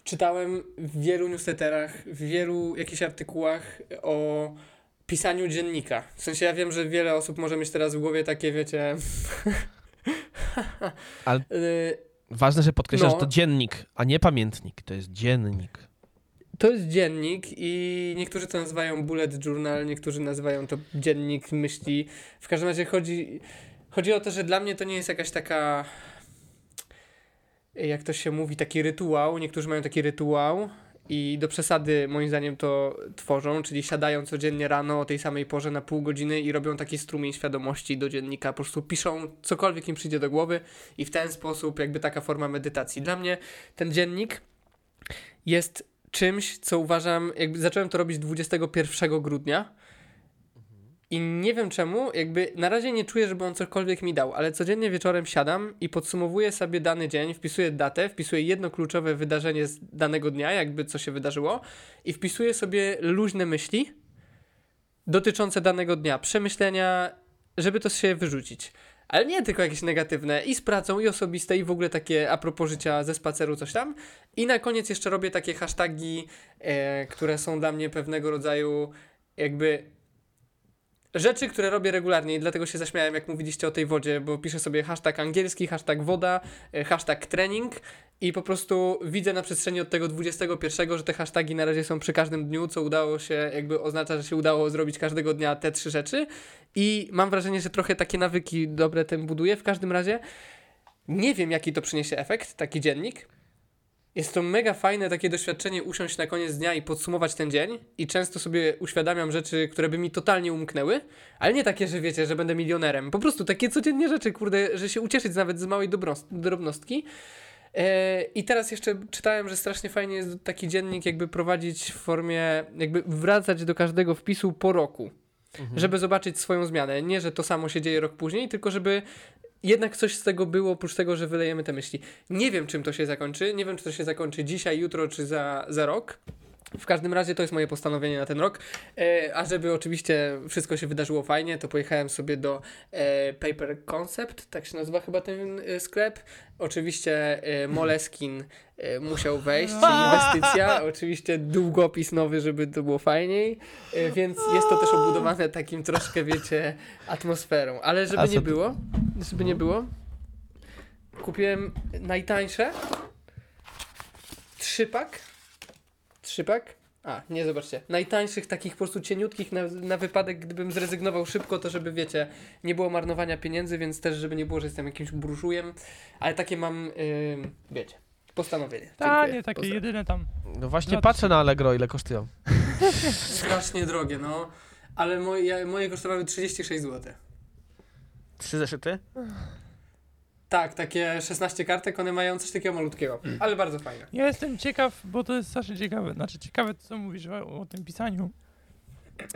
czytałem w wielu newsletterach, w wielu jakichś artykułach o pisaniu dziennika. W sensie ja wiem, że wiele osób może mieć teraz w głowie takie, wiecie... Ale- Y, Ważne, że podkreślasz, No. że to dziennik, a nie pamiętnik. To jest dziennik. To jest dziennik i niektórzy to nazywają bullet journal, niektórzy nazywają to dziennik myśli. W każdym razie chodzi, chodzi o to, że dla mnie to nie jest jakaś taka, jak to się mówi, taki rytuał. Niektórzy mają taki rytuał i do przesady moim zdaniem to tworzą, czyli siadają codziennie rano o tej samej porze na pół godziny i robią taki strumień świadomości do dziennika. Po prostu piszą cokolwiek im przyjdzie do głowy i w ten sposób jakby taka forma medytacji. Dla mnie ten dziennik jest czymś, co uważam, jakby zacząłem to robić 21 grudnia i nie wiem czemu, jakby na razie nie czuję, żeby on cokolwiek mi dał, ale codziennie wieczorem siadam i podsumowuję sobie dany dzień, wpisuję datę, wpisuję jedno kluczowe wydarzenie z danego dnia, jakby co się wydarzyło i wpisuję sobie luźne myśli dotyczące danego dnia, przemyślenia, żeby to się wyrzucić. Ale nie tylko jakieś negatywne, i z pracą, i osobiste, i w ogóle takie a propos życia ze spaceru, coś tam. I na koniec jeszcze robię takie hasztagi, e, które są dla mnie pewnego rodzaju jakby rzeczy, które robię regularnie i dlatego się zaśmiałem, jak mówiliście o tej wodzie, bo piszę sobie hashtag angielski, hashtag woda, e, hashtag trening i po prostu widzę na przestrzeni od tego 21, że te hasztagi na razie są przy każdym dniu, co udało się, jakby oznacza, że się udało zrobić każdego dnia te trzy rzeczy i mam wrażenie, że trochę takie nawyki dobre tym buduję. W każdym razie nie wiem, jaki to przyniesie efekt, taki dziennik. Jest to mega fajne takie doświadczenie usiąść na koniec dnia i podsumować ten dzień i często sobie uświadamiam rzeczy, które by mi totalnie umknęły, ale nie takie, że wiecie, że będę milionerem. Po prostu takie codziennie rzeczy, kurde, że się ucieszyć nawet z małej drobnostki. E, I teraz jeszcze czytałem, że strasznie fajnie jest taki dziennik jakby prowadzić w formie, jakby wracać do każdego wpisu po roku żeby zobaczyć swoją zmianę. Nie, że to samo się dzieje rok później, tylko żeby jednak coś z tego było, oprócz tego, że wylejemy te myśli. Nie wiem, czym to się zakończy. Nie wiem, czy to się zakończy dzisiaj, jutro, czy za, za rok. W każdym razie to jest moje postanowienie na ten rok. E, a żeby oczywiście wszystko się wydarzyło fajnie, to pojechałem sobie do e, Paper Concept, tak się nazywa chyba ten e, sklep. Oczywiście e, Moleskin e, musiał wejść, inwestycja, oczywiście długopis nowy, żeby to było fajniej, e, więc jest to też obudowane takim troszkę, wiecie, atmosferą. Ale żeby nie było, żeby nie było, kupiłem najtańsze trzypak, trzypak, a, nie zobaczcie. Najtańszych takich po prostu cieniutkich na, na wypadek, gdybym zrezygnował szybko, to żeby wiecie, nie było marnowania pieniędzy, więc też żeby nie było, że jestem jakimś burżujem, ale takie mam, ym, wiecie, postanowienie. Ta, Dziękuję. nie takie Pozdrawiam. jedyne tam. No właśnie No to- patrzę na Allegro, ile kosztują. Strasznie drogie, no. Ale moje, moje kosztowały 36 zł. Trzy zeszyty? Tak, takie 16 kartek, one mają coś takiego malutkiego, ale bardzo fajne. Ja jestem ciekaw, bo to jest strasznie ciekawe. Znaczy ciekawe, co mówisz o, o tym pisaniu.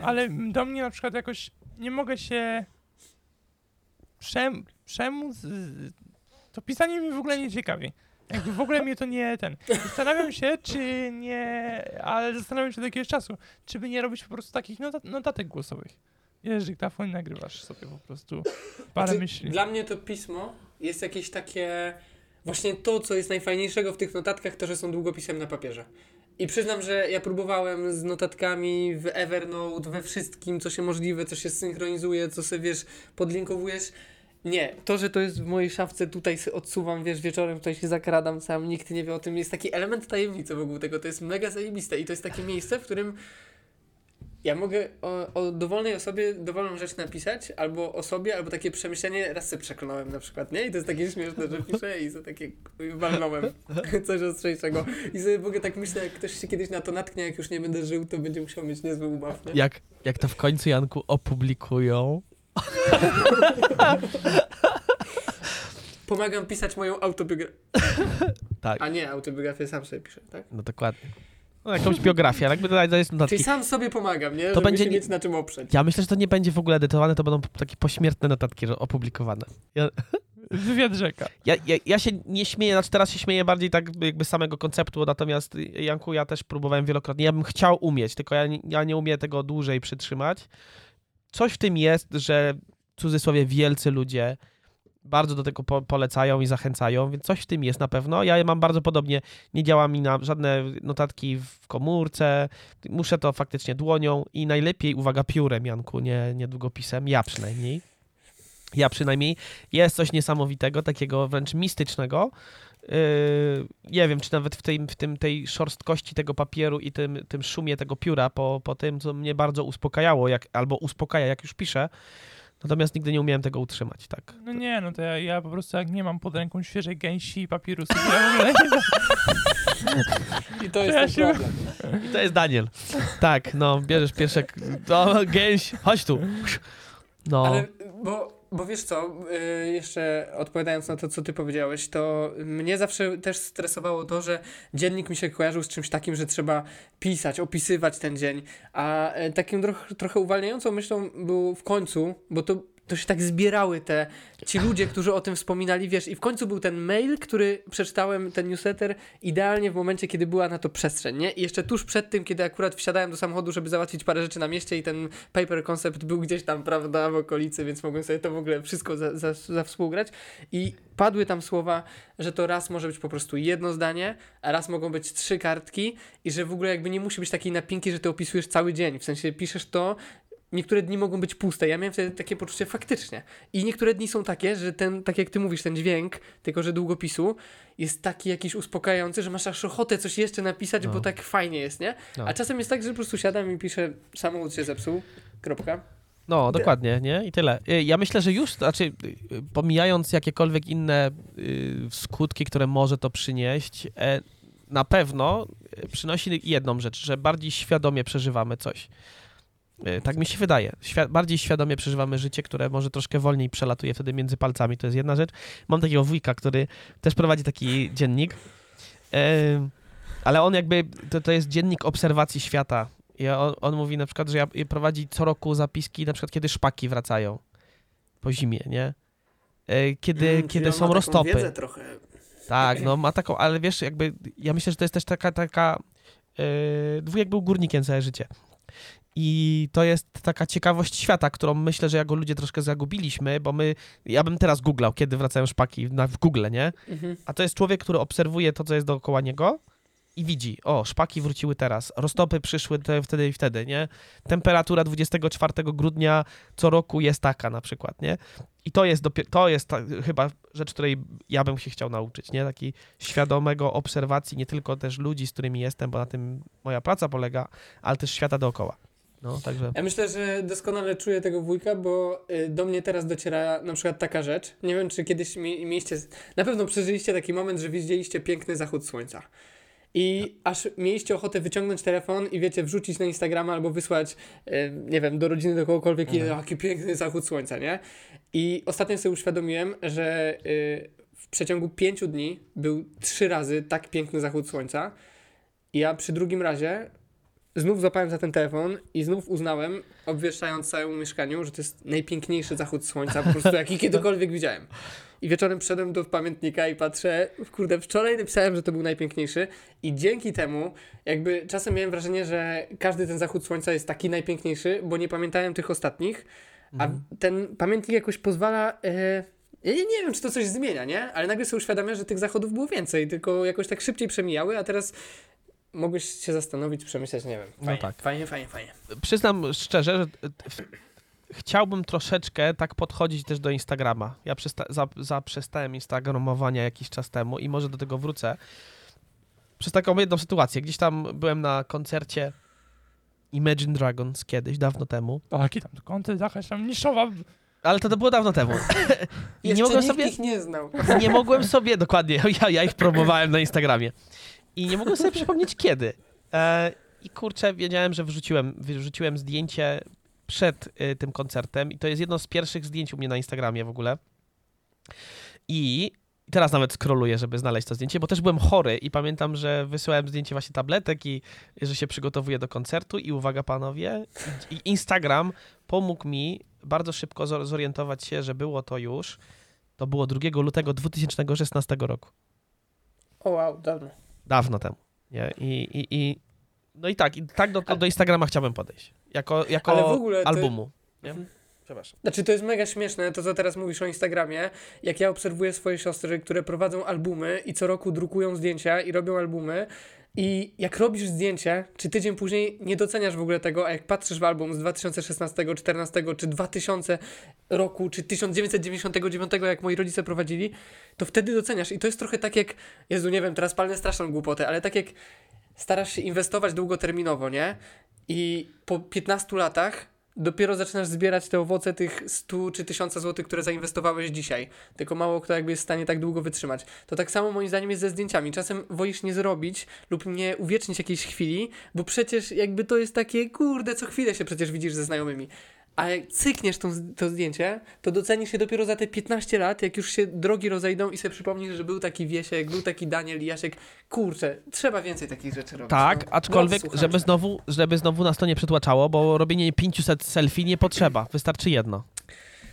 Ale do mnie na przykład jakoś nie mogę się przem, przemóc. z- To pisanie mi w ogóle nie ciekawi. Jakby w ogóle mnie to nie ten. Zastanawiam się, czy nie. Ale zastanawiam się do jakiegoś czasu, czy by nie robić po prostu takich notat, notatek głosowych. Jedziesz dyktafon i nagrywasz sobie po prostu parę Znaczy, myśli. Dla mnie to pismo jest jakieś takie. Właśnie to, co jest najfajniejszego w tych notatkach, to że są długopisem na papierze. I przyznam, że ja próbowałem z notatkami w Evernote, we wszystkim, co się możliwe, co się synchronizuje, co sobie wiesz, podlinkowujesz. Nie, to, że to jest w mojej szafce, tutaj odsuwam, wiesz, wieczorem tutaj się zakradam sam, nikt nie wie o tym, jest taki element tajemnicy wokół tego, to jest mega zajebiste i to jest takie miejsce, w którym ja mogę o, o dowolnej osobie dowolną rzecz napisać, albo o sobie, albo takie przemyślenie, raz sobie przeklnąłem na przykład, nie? I to jest takie śmieszne, że piszę i sobie takie walnąłem coś ostrzejszego. I sobie w ogóle tak myślę, jak ktoś się kiedyś na to natknie, jak już nie będę żył, to będzie musiał mieć niezły ubaw, nie? Jak, jak to w końcu, Janku, opublikują, Pomagam pisać moją autobiografię. tak, A nie, autobiografię sam sobie piszę, tak? no dokładnie. No, jakąś biografię, ale jakby jest notatki. Czyli sam sobie pomagam, nie? To Żeby będzie się nie- mieć na czym oprzeć. Ja myślę, że to nie będzie w ogóle edytowane, to będą takie pośmiertne notatki że opublikowane. Ja, Wywiad rzeka. ja, ja, ja się nie śmieję, znaczy teraz się śmieję bardziej tak jakby samego konceptu, natomiast Janku, ja też próbowałem wielokrotnie. Ja bym chciał umieć, tylko ja, nie- ja nie umiem tego dłużej przytrzymać. Coś w tym jest, że w cudzysłowie wielcy ludzie bardzo do tego po, polecają i zachęcają, więc coś w tym jest na pewno. Ja mam bardzo podobnie, nie działa mi na żadne notatki w komórce, muszę to faktycznie dłonią i najlepiej, uwaga, piórem, Janku, nie, nie długopisem, ja przynajmniej. Ja przynajmniej. Jest coś niesamowitego, takiego wręcz mistycznego. Yy, nie wiem, czy nawet w, tej, w tym, tej szorstkości tego papieru i tym, tym szumie tego pióra po, po tym, co mnie bardzo uspokajało, jak, albo uspokaja, jak już piszę. Natomiast nigdy nie umiałem tego utrzymać, tak. No nie, no to ja, ja po prostu jak nie mam pod ręką świeżej gęsi i papierusu, to ja w ogóle nie I to jest Ja ten się- problem. I to jest Daniel. Tak, no, bierzesz pierwsze... No, gęś, chodź tu. No, Ale, bo, bo wiesz co, y, jeszcze odpowiadając na to, co ty powiedziałeś, to mnie zawsze też stresowało to, że dziennik mi się kojarzył z czymś takim, że trzeba pisać, opisywać ten dzień, a e, takim troch, trochę uwalniającą myślą był w końcu, bo to to się tak zbierały te, ci ludzie, którzy o tym wspominali, wiesz, i w końcu był ten mail, który przeczytałem, ten newsletter, idealnie w momencie, kiedy była na to przestrzeń, nie? I jeszcze tuż przed tym, kiedy akurat wsiadałem do samochodu, żeby załatwić parę rzeczy na mieście i ten paper concept był gdzieś tam, prawda, w okolicy, więc mogłem sobie to w ogóle wszystko za, za, za współgrać. I padły tam słowa, że to raz może być po prostu jedno zdanie, a raz mogą być trzy kartki i że w ogóle jakby nie musi być takiej napinki, że ty opisujesz cały dzień. W sensie piszesz to, niektóre dni mogą być puste. Ja miałem wtedy takie poczucie faktycznie. I niektóre dni są takie, że ten, tak jak ty mówisz, ten dźwięk, tylko że długopisu, jest taki jakiś uspokajający, że masz aż ochotę coś jeszcze napisać, No. bo tak fajnie jest, nie? No. A czasem jest tak, że po prostu siadam i piszę, samochód się zepsuł, kropka. No, dokładnie, nie? I tyle. Y, Ja myślę, że już, znaczy, y, pomijając jakiekolwiek inne y, skutki, które może to przynieść, e, na pewno przynosi jedną rzecz, że bardziej świadomie przeżywamy coś. Y, Tak mi się wydaje. Bardziej świadomie przeżywamy życie, które może troszkę wolniej przelatuje wtedy między palcami. To jest jedna rzecz. Mam takiego wujka, który też prowadzi taki dziennik, e, ale on jakby, to, to jest dziennik obserwacji świata. I on, on mówi na przykład, że ja, prowadzi co roku zapiski, na przykład kiedy szpaki wracają po zimie, nie? E, Kiedy, Mm, kiedy są roztopy. trochę. Tak, no ma taką, ale wiesz, jakby ja myślę, że to jest też taka, taka yy, dwójek był górnikiem całe życie. I to jest taka ciekawość świata, którą myślę, że jako ludzie troszkę zagubiliśmy, bo my, ja bym teraz googlał, kiedy wracają szpaki na, w Google, nie? Mhm. A to jest człowiek, który obserwuje to, co jest dookoła niego i widzi, o, szpaki wróciły teraz, roztopy przyszły te, wtedy i wtedy, nie? Temperatura 24 grudnia co roku jest taka na przykład, nie? I to jest, to jest ta, chyba rzecz, której ja bym się chciał nauczyć, nie? Taki świadomego obserwacji nie tylko też ludzi, z którymi jestem, bo na tym moja praca polega, ale też świata dookoła. No, także... Ja myślę, że doskonale czuję tego wujka, bo y, do mnie teraz dociera na przykład taka rzecz. Nie wiem, czy kiedyś mi, mieliście. Na pewno przeżyliście taki moment, że widzieliście piękny zachód słońca. I aż mieliście ochotę wyciągnąć telefon i wiecie, wrzucić na Instagrama albo wysłać, y, nie wiem, do rodziny, do kogokolwiek, Mhm. jaki piękny zachód słońca, nie? I ostatnio sobie uświadomiłem, że y, w przeciągu pięciu dni był trzy razy tak piękny zachód słońca. I ja przy drugim razie znów złapałem za ten telefon i znów uznałem, obwieszczając całemu mieszkaniu, że to jest najpiękniejszy zachód słońca, po prostu jaki kiedykolwiek widziałem. I wieczorem przyszedłem do pamiętnika i patrzę, kurde, wczoraj napisałem, że to był najpiękniejszy i dzięki temu jakby czasem miałem wrażenie, że każdy ten zachód słońca jest taki najpiękniejszy, bo nie pamiętałem tych ostatnich, a Mhm. ten pamiętnik jakoś pozwala... E, ja nie, nie wiem, czy to coś zmienia, nie? Ale nagle sobie uświadamiam, że tych zachodów było więcej, tylko jakoś tak szybciej przemijały, a teraz mogłeś się zastanowić, przemyśleć, nie wiem. No Fajnie, tak. Fajnie, fajnie, fajnie. Przyznam szczerze, że e, chciałbym troszeczkę tak podchodzić też do Instagrama. Ja za- zaprzestałem instagramowania jakiś czas temu i może do tego wrócę. Przez taką jedną sytuację. Gdzieś tam byłem na koncercie Imagine Dragons kiedyś, dawno temu. Taki tam kąty, jakaś tam niszowa. Ale to, to było dawno temu. I nie mogłem nikt sobie... ich nie znał. nie mogłem sobie, dokładnie, ja, ja ich promowałem na Instagramie. I nie mogłem sobie przypomnieć kiedy. E, I kurczę, wiedziałem, że wrzuciłem, wrzuciłem zdjęcie przed y, tym koncertem i to jest jedno z pierwszych zdjęć u mnie na Instagramie w ogóle. I teraz nawet scrolluję, żeby znaleźć to zdjęcie, bo też byłem chory i pamiętam, że wysyłałem zdjęcie właśnie tabletek i że się przygotowuję do koncertu i uwaga panowie, Instagram pomógł mi bardzo szybko zor- zorientować się, że było to już to było 2 lutego 2016 roku. O wow, dawno. Dawno temu. Nie? I, i, i, no i tak, i tak do, do Instagrama chciałbym podejść. Jako, jako Ale w ogóle to- albumu. Nie? Mhm. Przepraszam. Znaczy to jest mega śmieszne, to co teraz mówisz o Instagramie, jak ja obserwuję swoje siostry, które prowadzą albumy i co roku drukują zdjęcia i robią albumy i jak robisz zdjęcie, czy tydzień później nie doceniasz w ogóle tego, a jak patrzysz w album z 2016, 14 czy 2000 roku, czy 1999, jak moi rodzice prowadzili, to wtedy doceniasz i to jest trochę tak jak, Jezu, nie wiem, teraz palnę straszną głupotę, ale tak jak starasz się inwestować długoterminowo, nie? I po 15 latach dopiero zaczynasz zbierać te owoce tych 100 czy 1000 złotych, które zainwestowałeś dzisiaj. Tylko mało kto jakby jest w stanie tak długo wytrzymać. To tak samo moim zdaniem jest ze zdjęciami. Czasem wolisz nie zrobić lub nie uwiecznić jakiejś chwili, bo przecież jakby to jest takie, kurde, co chwilę się przecież widzisz ze znajomymi. A jak cykniesz tą, to zdjęcie, to docenisz się dopiero za te 15 lat, jak już się drogi rozejdą i sobie przypomnisz, że był taki Wiesiek, był taki Daniel i Jasiek. Kurczę, trzeba więcej takich rzeczy robić. Tak, no. aczkolwiek, Drodzy żeby znowu, żeby znowu nas to nie przytłaczało, bo robienie 500 selfie nie potrzeba. Wystarczy jedno.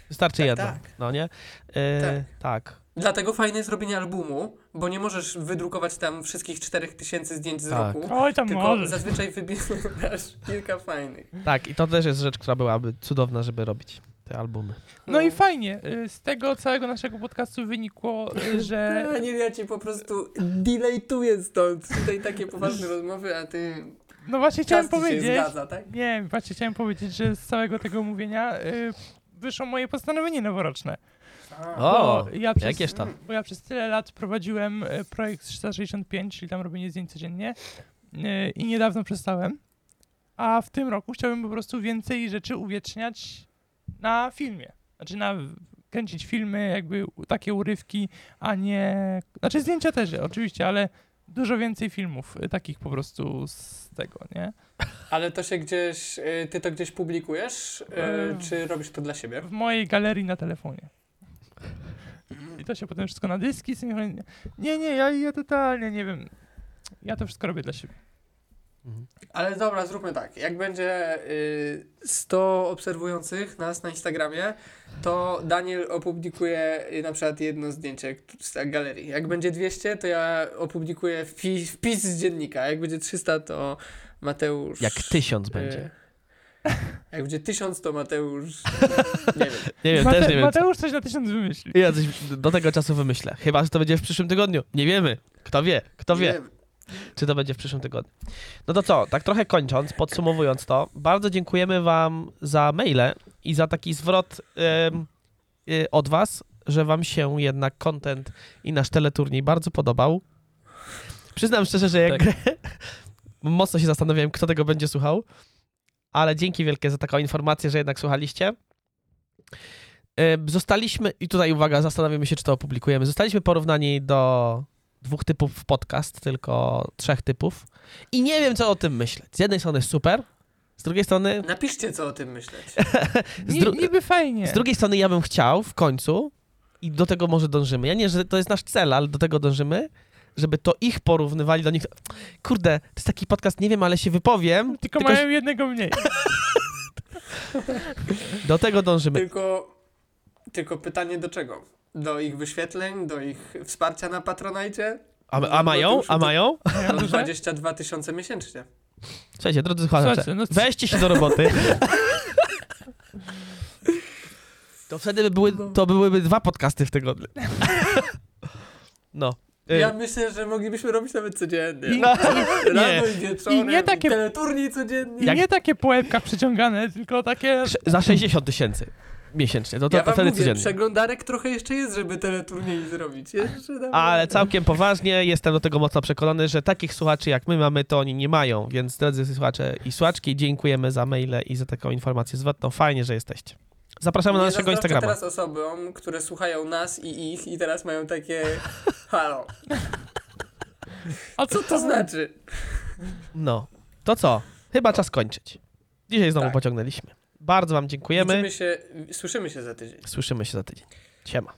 Wystarczy Tak, jedno. tak. No nie? E, Tak. tak. Dlatego fajne jest robienie albumu, bo nie możesz wydrukować tam wszystkich 4000 zdjęć z Tak. roku. Oj, tam Tylko może. zazwyczaj wybierasz kilka fajnych. Tak, i to też jest rzecz, która byłaby cudowna, żeby robić te albumy. No i fajnie, y, z tego całego naszego podcastu wynikło, y, że Daniel, ja ci po prostu delejtuję stąd. Tutaj takie poważne rozmowy, a ty no właśnie chciałem czas ci się powiedzieć, zgadza, tak? nie, właśnie chciałem powiedzieć, że z całego tego mówienia y, wyszło moje postanowienie noworoczne. O, Bo ja przez, jakież to? Bo ja przez tyle lat prowadziłem y, projekt 365, czyli tam robienie zdjęć codziennie y, i niedawno przestałem. A w tym roku chciałbym po prostu więcej rzeczy uwieczniać na filmie. Znaczy na kręcić filmy, jakby u- takie urywki, a nie... Znaczy zdjęcia też oczywiście, ale dużo więcej filmów y, takich po prostu z tego, nie? Ale to się gdzieś, y, ty to gdzieś publikujesz, y, czy robisz to dla siebie? W mojej galerii na telefonie. I to się potem wszystko na dyski synchronicznie. Nie, nie, ja, ja totalnie nie wiem. Ja to wszystko robię dla siebie. Mhm. Ale dobra, zróbmy tak. Jak będzie y, 100 obserwujących nas na Instagramie, to Daniel opublikuje y, na przykład jedno zdjęcie z galerii. Jak będzie 200, to ja opublikuję wpis, wpis z dziennika. Jak będzie 300, to Mateusz... Jak tysiąc y, będzie. Jak będzie 1000, to Mateusz... Nie wiem. Nie wiem, Mate- też nie wiem. Mateusz coś na tysiąc wymyśli. Ja coś do tego czasu wymyślę. Chyba, że to będzie w przyszłym tygodniu. Nie wiemy. Kto wie? Kto Nie wie? wiem. czy to będzie w przyszłym tygodniu. No to co, tak trochę kończąc, podsumowując to, bardzo dziękujemy wam za maile i za taki zwrot em, y, od was, że wam się jednak content i nasz teleturniej bardzo podobał. Przyznam szczerze, że jak mocno się zastanawiałem, kto tego będzie słuchał, ale dzięki wielkie za taką informację, że jednak słuchaliście. Zostaliśmy, i tutaj uwaga, zastanawiamy się, czy to opublikujemy. Zostaliśmy porównani do dwóch typów podcast, tylko trzech typów. I nie wiem, co o tym myśleć. Z jednej strony super, z drugiej strony, Napiszcie, co o tym myśleć. z, dru- niby fajnie. z drugiej strony ja bym chciał w końcu, i do tego może dążymy. Ja nie, że to jest nasz cel, ale do tego dążymy, żeby to ich porównywali do nich. Kurde, to jest taki podcast, nie wiem, ale się wypowiem. Tylko, Tylko mają jednego mniej. Do tego dążymy. Tylko, tylko pytanie do czego? Do ich wyświetleń, do ich wsparcia na Patronajcie? A, a No mają? już A mają? Mają No duże? 22 tysiące miesięcznie. Słuchajcie, drodzy słuchacze, Słuchajcie, no- weźcie się do roboty. To wtedy by były, to byłyby dwa podcasty w tygodniu. No. Ja myślę, że moglibyśmy robić nawet codziennie. I, No, Rano nie. i wieczorem. I nie takie- Teleturniej codziennie. I nie takie po łebkach przyciągane, tylko takie... Za 60 tysięcy miesięcznie. To, to, ja to wtedy mówię, codziennie. przeglądarek trochę jeszcze jest, żeby teleturniej zrobić. Jeszcze. Ale całkiem poważnie jestem do tego mocno przekonany, że takich słuchaczy jak my mamy, to oni nie mają. Więc drodzy słuchacze i słuchaczki, dziękujemy za maile i za taką informację zwrotną. Fajnie, że jesteście. Zapraszamy na Nie naszego Instagrama. teraz osobom, które słuchają nas i ich i teraz mają takie halo. A Co to znaczy? No. To co? Chyba czas kończyć. Dzisiaj znowu Tak. pociągnęliśmy. Bardzo wam dziękujemy. Widzimy się, słyszymy się za tydzień. Słyszymy się za tydzień. Siema.